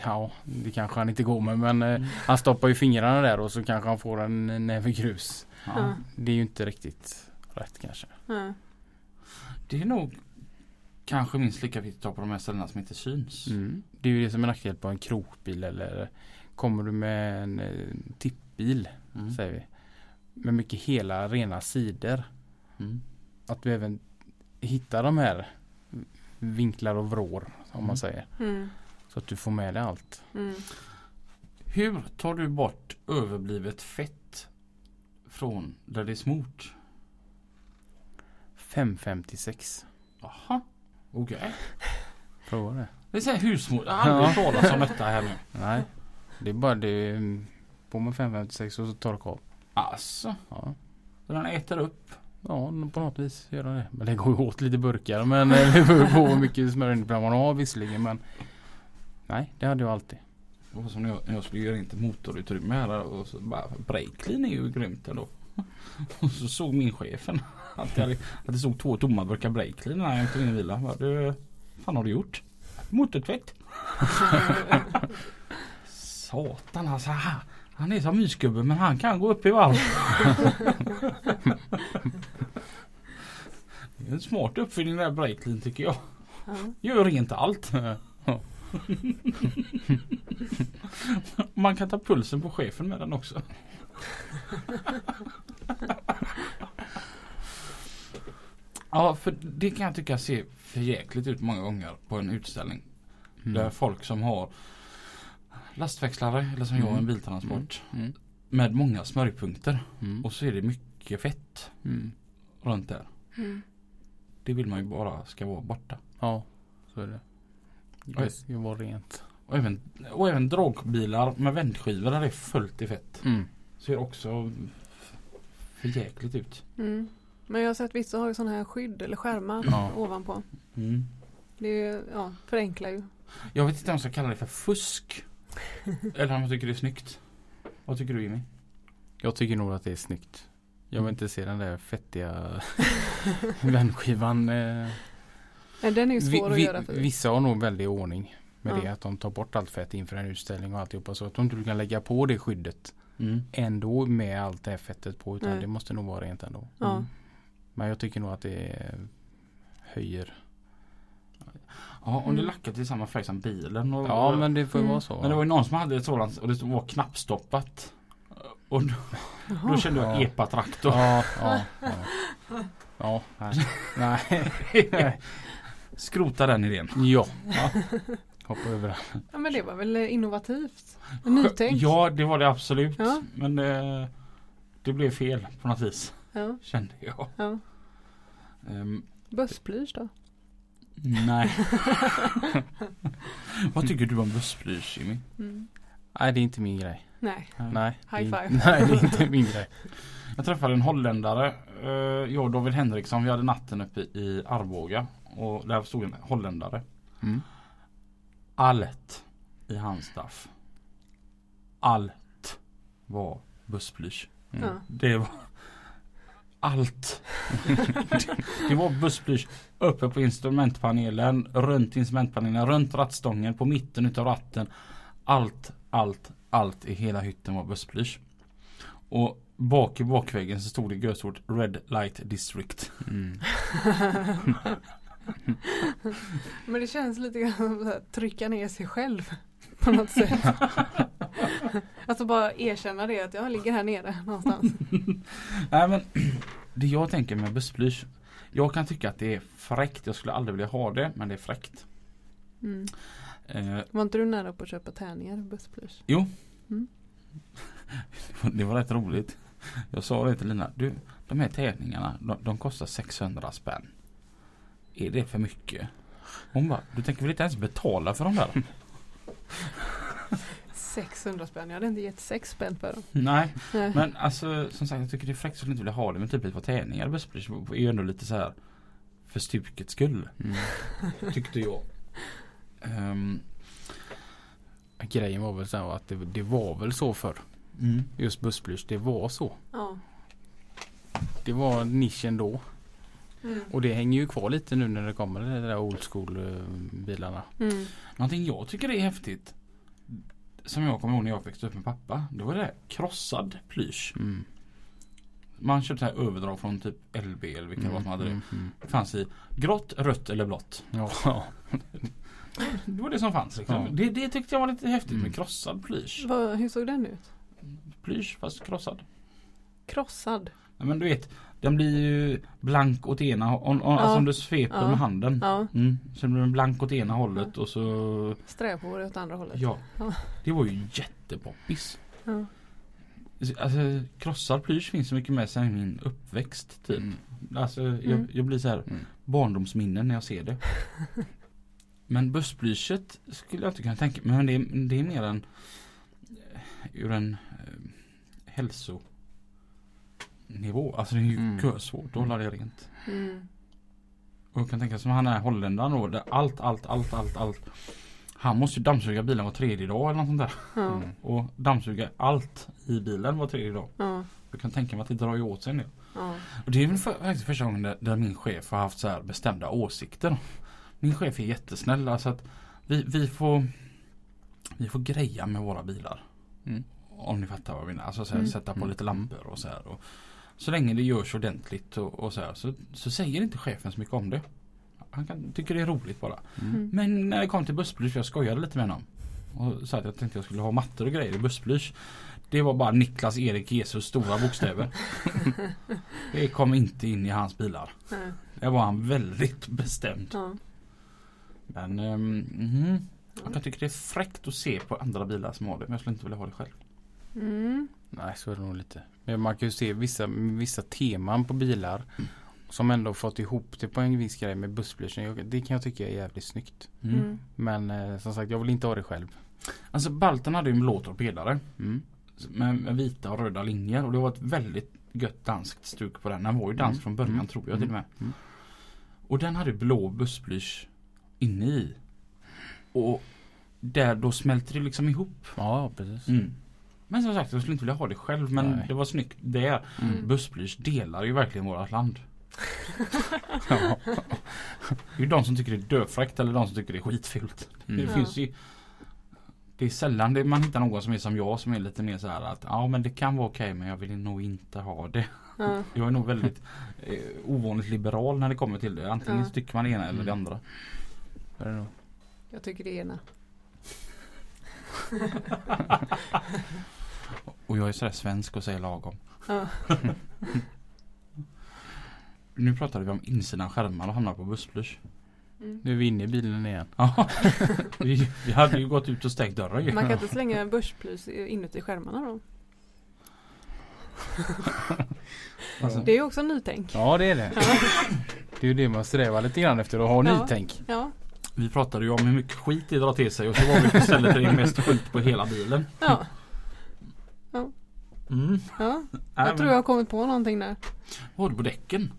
Ja, det kanske han inte går med men Mm. han stoppar ju fingrarna där och så kanske han får en näve grus. ja. Det är ju inte riktigt rätt kanske. Ja. Det är nog kanske minst lika viktigt att ta på de här ställena som inte syns. Mm. Det är ju det som är nackdel på en krokbil eller kommer du med en eh, tippbil Mm. säger vi. Med mycket hela rena sidor. Mm. Att du även hittar de här vinklar och vrår om Mm. man säger. Så att du får med dig allt. Mm. Hur tar du bort överblivet fett från där det är smort? 556. Jaha, okej. Prova det. Det är så här husmor. Jag har aldrig Ja. talat om detta här nu. Nej. Det är bara det. På med 556 och så torka av. Alltså, Ja. den äter upp. Ja, på något vis göra det. Men det går ju åt lite burkar. Men det beror på hur mycket smörjningsprogram man har visserligen. Men nej, det hade jag alltid. Det var som när jag, när jag skulle göra inte motorutrymme här och så bara Breakclean är ju grymt ändå. Och så såg min chefen att det, hade, att det stod två tomma burkar Breakclean när jag tog in i bilen. Vad du, fan har du gjort? Motortvätt. Satan alltså. Han, är som mysgubbe men han kan gå upp i varv. Det är en smart uppfinning det där Breakclean tycker jag. Ja. Gör rent allt. Man kan ta pulsen på chefen med den också. ja, för det kan jag tycka ser för jäkligt ut många gånger på en utställning. Där Mm. folk som har lastväxlare eller som jag Mm. en biltransport Mm. med många smörjpunkter. Mm. Och så är det mycket fett Mm. runt där. Mm. Det vill man ju bara ska vara borta. Ja, så är det. Oj. Det vara rent. Och även, och även dragbilar med vändskivor där det är fullt i fett. Mm. Ser också för jäkligt ut. Mm. Men jag har sett vissa har ju sådana här skydd eller skärmar Ja. ovanpå. Mm. Det är ju, ja, förenklar ju. Jag vet inte om jag ska kalla det för fusk. Eller om jag tycker det är snyggt. Vad tycker du Jimmy? Jag tycker nog att det är snyggt. Jag vill inte se den där fettiga vändskivan. Eh. Nej, den är ju Vi, svår att vi, göra för. vissa har nog väldigt ordning med Ja. det. Att de tar bort allt fett inför en utställning och alltihopa. Så att de inte kan lägga på det skyddet Mm. ändå med allt det här fettet på. Utan Nej. det måste nog vara rent ändå. Ja. Mm. Men jag tycker nog att det höjer. Ja, om det är Mm. lackat i samma färg som bilen. Och, Ja men det får ju Mm. vara så. Men det var ju någon som hade ett sådant och det var knappstoppat. Och då, då kände jag Ja. epa-traktor. Ja, ja, ja. Ja, nej. nej. Skrota den idén. Ja. Ja. Hoppa över den. Ja men det var väl eh, innovativt. Nytänkt. Ja, det var det absolut. Ja. Men eh, det blev fel på något vis. Ja, Kände jag. ja. Ehm, Bössplysch då? nej. Vad tycker du om bussflyg Jimmy? Mm. Nej, det är inte min grej. Nej. Nej. det är High inte- five. Nej, det är inte min grej. Jag träffade en holländare. Eh, jag och David Henriksson. Vi hade natten uppe i Arboga. Och där stod en holländare. Mm. Allt i hans staff. Allt var bussflyg. Mm. Ja. Det var allt. det, var bussflyg uppe på instrumentpanelen, runt instrumentpanelen, runt rattstången, på mitten utav ratten. Allt, allt, allt i hela hytten var bussflyg. Och bak i bakväggen så stod det gösort Red Light District. Mm. Men det känns lite grann som att trycka ner sig själv. På något sätt. alltså bara erkänna det att jag ligger här nere någonstans. Nej men det jag tänker med bussflyg. Jag kan tycka att det är fräckt. Jag skulle aldrig vilja ha det men det är fräckt. Mm. Eh, Var inte du nära på att köpa tärningar i bössplysch? Det var rätt roligt. Jag sa det till Lina. Du, de här tävlingarna de, de kostar 600 spänn. Är det för mycket? Hon bara, du tänker väl inte ens betala för de där? 600 spänn, jag hade inte gett 6 spänn för dem. Nej, Nej. men alltså som sagt jag tycker det är fräckt. Jag skulle inte vilja ha det. Men typ ett par tävlingar är ju ändå lite så här för stukets skull. Mm. Tyckte jag. Ehm, Grejen var väl så att det, det var väl så för mm. Just bussblysch, det var så. Ja. Det var nischen då. Mm. Och det hänger ju kvar lite nu när det kommer de där old school eh, bilarna. Mm. Någonting jag tycker är häftigt. Som jag kommer ihåg när jag växte upp med pappa. Det var det där krossad plysch. Mm. Man körde så här överdrag från typ LB eller vilka det var som hade det. Mm, mm. Det fanns i grått, rött eller blått. Ja. Det var det som fanns. Liksom. Ja. Det, det tyckte jag var lite häftigt Mm. med krossad plysch. Hur såg den ut? Plysch fast krossad. Krossad? Ja, men du vet, den blir ju blank åt ena hållet. Alltså om du sveper Ja. med handen. Ja. Mm. Så blir den blank åt ena hållet och så Strävhår åt andra hållet? Ja. Ja. Det var ju jättepoppis. Ja. Alltså krossad plysch finns så mycket med sig i min uppväxt typ. Mm. Alltså jag, Mm. jag blir så här Mm. barndomsminnen när jag ser det. men bussplyschet skulle jag inte kunna tänka mig. Men det är, det är mer en eh, ur en eh, hälsonivå. Alltså det är ju Mm. körsvårt att hålla det rent. Mm. Och jag kan tänka som han är holländaren då. Där allt, allt, allt, allt, allt. Han måste ju dammsuga bilen var tredje dag eller något sånt där. Ja. Mm. Och dammsuga allt i bilen var tredje dag. Ja. Jag kan tänka mig att det drar ju åt sig en del. Ja. Och det är väl för, faktiskt första gången där, där min chef har haft så här bestämda åsikter. Min chef är jättesnäll. Alltså att vi, vi får Vi får greja med våra bilar. Mm. Om ni fattar vad jag menar. Alltså så här, Mm. sätta på Mm. lite lampor och så här. Och, så länge det görs ordentligt och, och så här så, så säger inte chefen så mycket om det. Han kan, tycker det är roligt bara. Mm. Men när det kom till bussblysch, jag skojade lite med honom. Och sa att jag tänkte jag skulle ha mattor och grejer i bussblysch. Det var bara Niklas Erik Jesus stora bokstäver. det kom inte in i hans bilar. Nej. Det var han väldigt bestämd. Ja. Men um, mhm. jag tycker det är fräckt att se på andra bilar som har det. Men jag skulle inte vilja ha det själv. Mm. Nej, så är det nog lite. Men man kan ju se vissa, vissa teman på bilar som ändå fått ihop det på en viss grej med bussblyschen. Det kan jag tycka är jävligt snyggt. Mm. Mm. Men eh, som sagt, jag vill inte ha det själv. Alltså Balten hade ju en blå torpedare. Mm. Med, med vita och röda linjer. Och det var ett väldigt gött danskt stuk på den. Den var ju dansk Mm. från början Mm. tror jag till och med. Mm. Och den hade blå bussblysch inne i. Och där då smälter det liksom ihop. Ja, precis. Mm. Men som sagt jag skulle inte vilja ha det själv men Nej. det var snyggt där. Mm. Bussblysch delar ju verkligen vårat land. Ja. Det är ju de som tycker det är döfräckt eller de som tycker det är skitfult. Mm. Det finns ju Det är sällan det man hittar någon som är som jag som är lite mer så här att ja men det kan vara okej men jag vill nog inte ha det. Ja. Jag är nog väldigt eh, ovanligt liberal när det kommer till det. Antingen Ja. tycker man det ena eller det Mm. andra. Det är det nog. Jag tycker det ena. Och jag är sådär svensk och säger lagom. Ja. Nu pratade vi om insidan skärmar och hamnar på bussblysch. Mm. Nu är vi inne i bilen igen. Ja. vi, vi hade ju gått ut och stängt dörren ju. Man kan inte slänga börsplys inuti skärmarna då? Alltså, Det är ju också nytänk. Ja det är det. Ja. Det är ju det man strävar lite grann efter att ha Ja. nytänk. Ja. Vi pratade ju om hur mycket skit det drar till sig och så var vi istället det mest skit på hela bilen. Ja. Mm. ja. Jag tror jag har kommit på någonting där. Vad har du på däcken?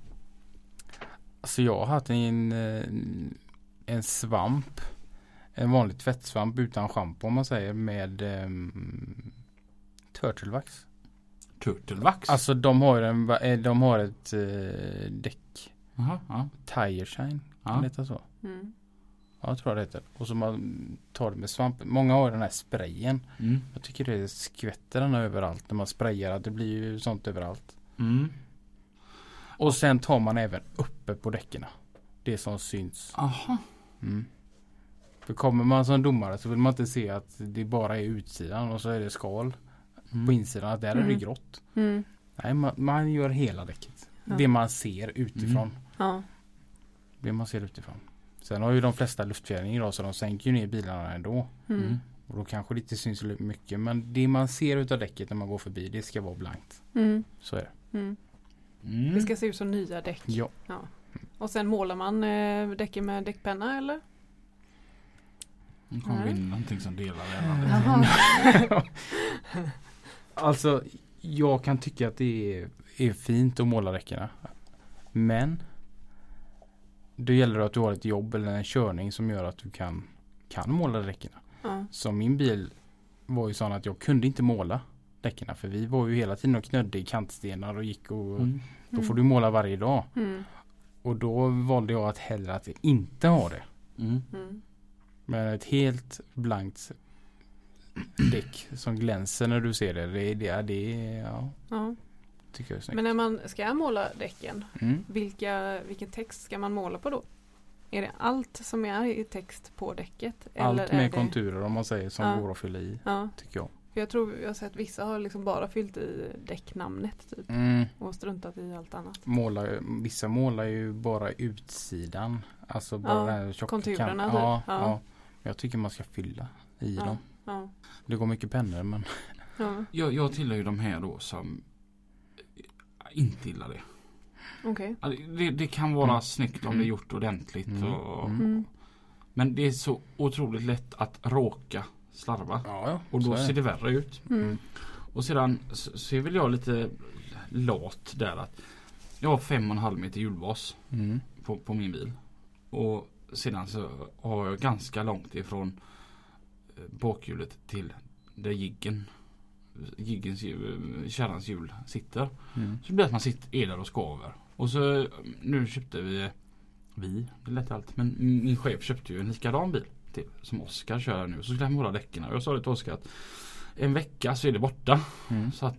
Alltså jag har haft en, eh, en svamp. En vanlig tvättsvamp utan schampo om man säger med um, turtlevax. Turtlevax? Alltså de har, en, eh, de har ett eh, däck. Jaha, ja. Tire shine. Ja. Kan det heta så? Mm. Ja jag tror det heter. Och så man tar det med svamp. Många har den här sprayen. Mm. Jag tycker det skvätter den överallt när man sprayar. Att det blir ju sånt överallt. Mm. Och sen tar man även uppe på däcken. Det som syns. Aha. Mm. För kommer man som domare så vill man inte se att det bara är utsidan och så är det skal Mm. på insidan. Att där är det Mm. grått. Mm. Nej, man, man gör hela däcket. Ja. Det man ser utifrån. Mm. Ja. Det man ser utifrån. Sen har ju de flesta luftfjädring idag så de sänker ju ner bilarna ändå. Mm. Mm. Och då kanske det inte syns mycket. Men det man ser utav däcket när man går förbi det ska vara blankt. Mm. Så är det. Mm. Mm. Det ska se ut som nya däck. Ja. Och sen målar man eh, däcken med däckpenna eller? Nu kommer vi in någonting som delar. Jaha. Alltså jag kan tycka att det är, är fint att måla däcken. Men då gäller det att du har ett jobb eller en körning som gör att du kan, kan måla däcken. Ja. Så min bil var ju sån att jag kunde inte måla däcken. För vi var ju hela tiden och knödde i kantstenar och gick och Mm. då får du måla varje dag. Mm. Och då valde jag att hellre att inte ha det. Mm. Mm. Men ett helt blankt däck som glänser när du ser det. Det, det, det ja, Ja. Tycker jag är snyggt. Men när man ska måla däcken, Mm. vilka, vilken text ska man måla på då? Är det allt som är i text på däcket? Allt med det... konturer om man säger som Ja. går att fylla i. Ja, Tycker jag. för jag tror jag har sett vissa har liksom bara fyllt i däcknamnet typ Mm. och struntat i allt annat. Måla, vissa målar ju bara utsidan. Alltså bara Ja, den här tjocka konturerna typ. Ja, Ja. ja. Jag tycker man ska fylla i Ja. dem. Ja. Det går mycket pennor men Ja. Jag, jag tillhör ju de här då som inte gillar det. Okej. Ja, det- Det, kan vara Mm. snyggt om Mm. det är gjort ordentligt. Mm. Och, Mm. Mm. Men det är så otroligt lätt att råka slarva. ja, ja. Och då ser det värre ut. Mm. Och sedan så, så är väl jag lite lat där att jag har fem och en halv meter hjulbas Mm. på, på min bil. Och sedan så har jag ganska långt ifrån eh, bakhjulet till där jiggen jiggens hjul- kärrans hjul sitter. Mm. Så det blir att man sitter, är där och skaver. Och så nu köpte vi Vi, det lät allt. Men min chef köpte ju en likadan bil. Till, som Oskar kör nu. Så skulle han måla däcken. Och jag sa det till Oskar att en vecka så är det borta. Mm. Så att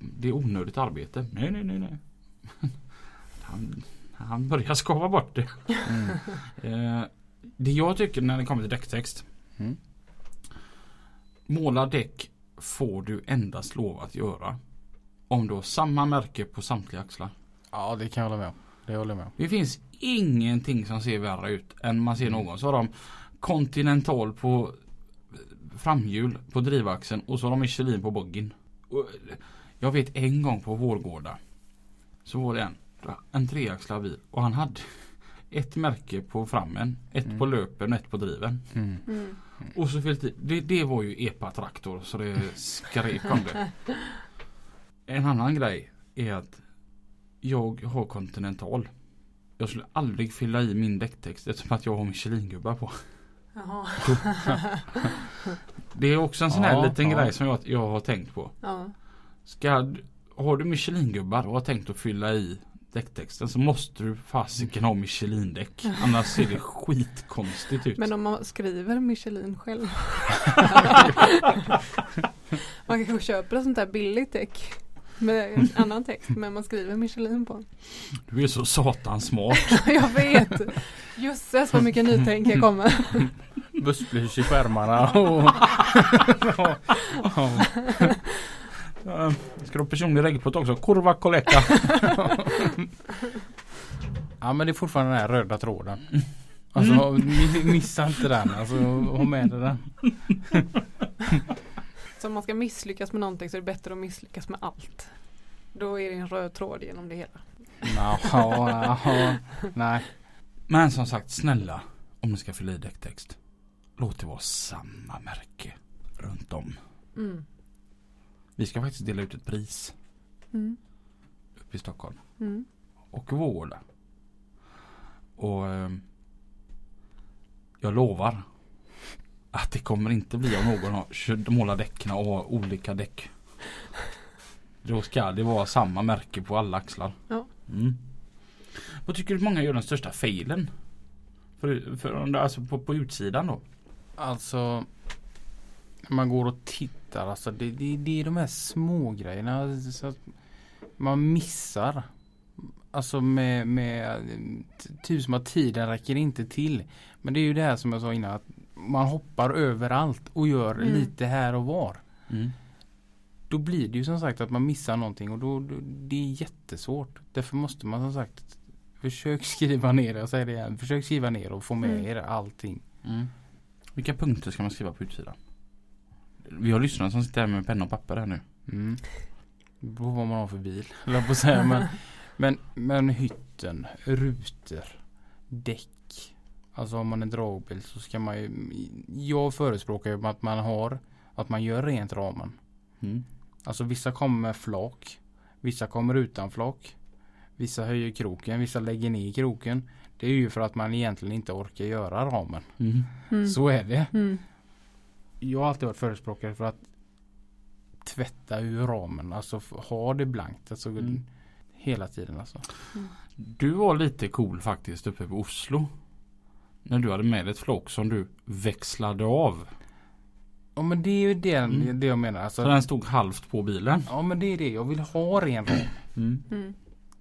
det är onödigt arbete. Nej, nej, nej, nej. Han, han börjar skava bort det. Mm. Eh, det jag tycker när det kommer till däcktext. Mm. Måla däck får du endast lov att göra om du har samma märke på samtliga axlar. Ja det kan jag hålla med om. Det håller jag med om. Det finns ingenting som ser värre ut än man ser någon. Så har de Continental på framhjul på drivaxeln och så har de Michelin på boggin. Och Jag vet en gång på Vårgårda så var det en, en treaxlad bil och han hade ett märke på frammen, ett Mm. på löpen och ett på driven. Mm. Mm. Och så fyllt i, det, det var ju epa-traktor så det skrek om det. En annan grej är att jag har Continental. Jag skulle aldrig fylla i min däcktext eftersom att jag har Michelin-gubbar på. Jaha. Det är också en sån här Ja, liten ja. grej som jag, jag har tänkt på. Ja. Ska, du- har du Michelin-gubbar och har tänkt att fylla i däcktexten så måste du fasiken ha Michelin-däck. Annars ser det skitkonstigt ut. Men om man skriver Michelin själv. man kanske köper ett sånt där billigt däck. Med en annan text men man skriver Michelin på. Du är så satans smart. Jag vet. Jösses vad mycket nytänk jag kommer. Bussplys i skärmarna och... Uh, ska du ha personlig regelplåt också? Kurva koleka. ja men det är fortfarande den här röda tråden. Alltså Mm. mi- missa inte den. Alltså ha med dig den. Så om man ska misslyckas med någonting så är det bättre att misslyckas med allt. Då är det en röd tråd genom det hela. Ja, ja, nej. Men som sagt, snälla. Om ni ska fylla i däcktext. Låt det vara samma märke runt om. Mm. Vi ska faktiskt dela ut ett pris Mm. uppe i Stockholm. Mm. Och vård. Och ehm, jag lovar att det kommer inte bli om någon har målat däcken och har olika däck. Då ska det vara samma märke på alla axlar. Ja. Mm. Vad tycker du många gör den största failen? För, för, alltså på, på utsidan då? Alltså när man går och tittar alltså det, det, det är de här små grejerna så att man missar. Alltså med, med typ som att tiden räcker inte till. Men det är ju det här som jag sa innan att man hoppar överallt och gör Mm. lite här och var. Mm. Då blir det ju som sagt att man missar någonting och då, då det är jättesvårt. Därför måste man som sagt försök skriva ner, jag säger det igen, försök skriva ner och få med Mm. er allting. Mm. Vilka punkter ska man skriva på utsidan? Vi har lyssnare som sitter här med penna och papper här nu. Mm. Det beror på vad man har för bil, på att säga. Men, men, men hytten, rutor, däck. Alltså om man är dragbil så ska man ju Jag förespråkar ju att man har Att man gör rent ramen. Mm. Alltså vissa kommer med flak. Vissa kommer utan flak. Vissa höjer kroken, vissa lägger ner kroken. Det är ju för att man egentligen inte orkar göra ramen. Mm. Mm. Så är det. Mm. Jag har alltid varit förespråkare för att tvätta ur ramen. Alltså ha det blankt. Alltså Mm. hela tiden alltså. Du var lite cool faktiskt uppe på Oslo. När du hade med ett flock som du växlade av. Ja men det är ju det, Mm. det jag menar. Så Alltså, den stod halvt på bilen. ja men det är det. Jag vill ha ren ram. Mm. Mm.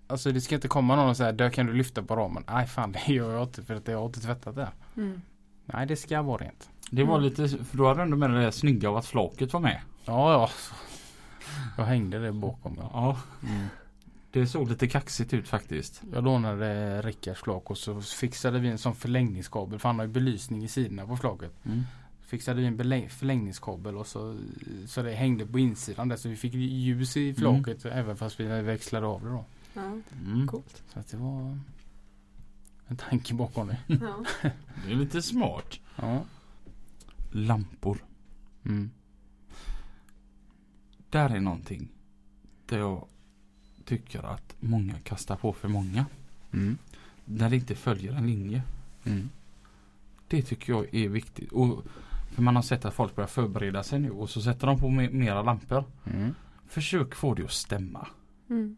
Alltså det ska inte komma någon och säga där kan du lyfta på ramen. Nej fan det gör jag inte för att jag har inte tvättat det. Mm. Nej det ska vara rent. Det var Mm. lite, för då hade du ändå med det där snygga av att flaket var med. Ja ja. Jag hängde det bakom. Ja. Ja. Mm. Det såg lite kaxigt ut faktiskt. Jag lånade Rickards flak och så fixade vi en sån förlängningskabel för han har ju belysning i sidorna på flaket. Mm. Fixade vi en förlängningskabel och så, så det hängde på insidan där så vi fick ljus i flaket även fast vi växlade av det då. Ja, Mm. coolt. Så att det var en tanke bakom det. Ja. Det är lite smart. Ja. Lampor. Mm. Där är någonting. Där jag tycker att många kastar på för många. Mm. När det inte följer en linje. Mm. Det tycker jag är viktigt. Och för man har sett att folk börjar förbereda sig nu och så sätter de på me- mera lampor. Mm. Försök få det att stämma. Mm.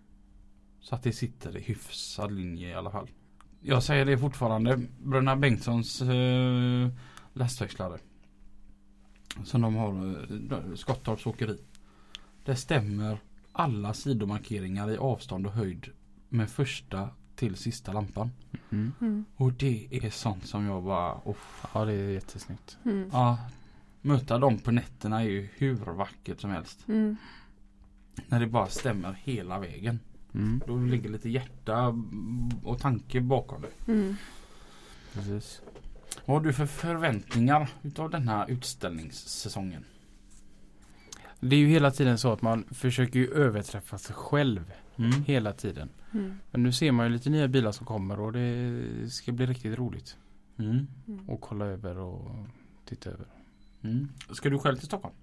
Så att det sitter i hyfsad linje i alla fall. Jag säger det fortfarande. Bröderna Bengtssons eh, lastväxlare. Som de har, eh, Skottorps åkeri. Det stämmer alla sidomarkeringar i avstånd och höjd med första till sista lampan. Mm. Mm. Och det är sånt som jag bara, oh, Ja det är jättesnyggt. Mm. ja, möta dem på nätterna är ju hur vackert som helst. Mm. När det bara stämmer hela vägen. Mm. Då ligger lite hjärta och tanke bakom det. Mm. Precis. Vad har du för förväntningar utav den här utställningssäsongen? Det är ju hela tiden så att man försöker ju överträffa sig själv Mm. hela tiden. Mm. Men nu ser man ju lite nya bilar som kommer och det ska bli riktigt roligt. Mm. Mm. att kolla över och titta över. Mm. Ska du själv till Stockholm?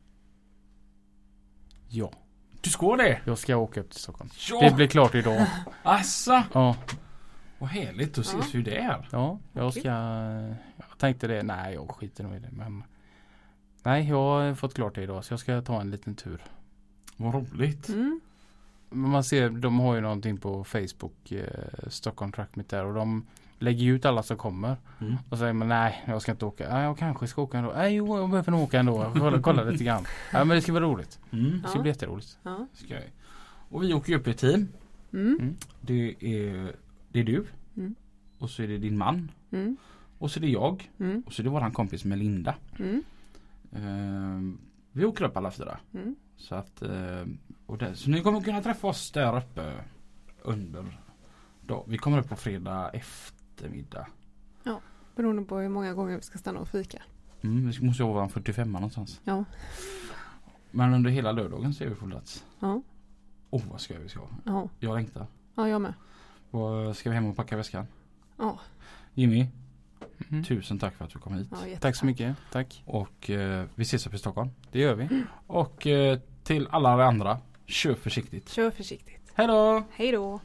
Ja, Du ska det? jag ska åka upp till Stockholm. Ja! Det blir klart idag. Assa! Ja, Vad härligt, då ses Ja. vi där. ja jag ska. Jag tänkte det. Nej, jag skiter nog i det. Men nej, jag har fått klart det idag så jag ska ta en liten tur. Vad roligt. Mm. Man ser, de har ju någonting på Facebook, eh, Stockholm Truck Meet där och de lägger ju ut alla som kommer. Mm. Och säger man nej, jag ska inte åka. Nej, jag kanske ska åka ändå. Nej, jo, jag behöver nog åka ändå. Kolla, kolla lite grann. Ja, men det ska vara roligt. Mm. Det ska Ja. bli jätteroligt. Ja. Ska jag. Och vi åker upp i team. Mm. Det är, det är du. Mm. Och så är det din man. Mm. Och så är det jag. Mm. Och så är det våran kompis Melinda. Ehm, vi åker upp alla fyra. Mm. Så att ehm, och där, Så ni kommer kunna träffa oss där uppe under dag. Vi kommer upp på fredag eftermiddag. Ja. Beroende på hur många gånger vi ska stanna och fika. Mm, vi måste en 45 någonstans. Ja. Men under hela lördagen så är vi på plats. Ja. Åh oh, vad ska vi ska. Ja. Jag längtar. Ja, jag med. Och eh, ska vi hem och packa väskan? Ja. Jimmy, mm. tusen tack för att du kom hit. Ja, tack så mycket. Tack. Och eh, vi ses uppe i Stockholm. Det gör vi. Mm. Och eh, till alla andra, kör försiktigt. Kör försiktigt. Hej då! Hej då!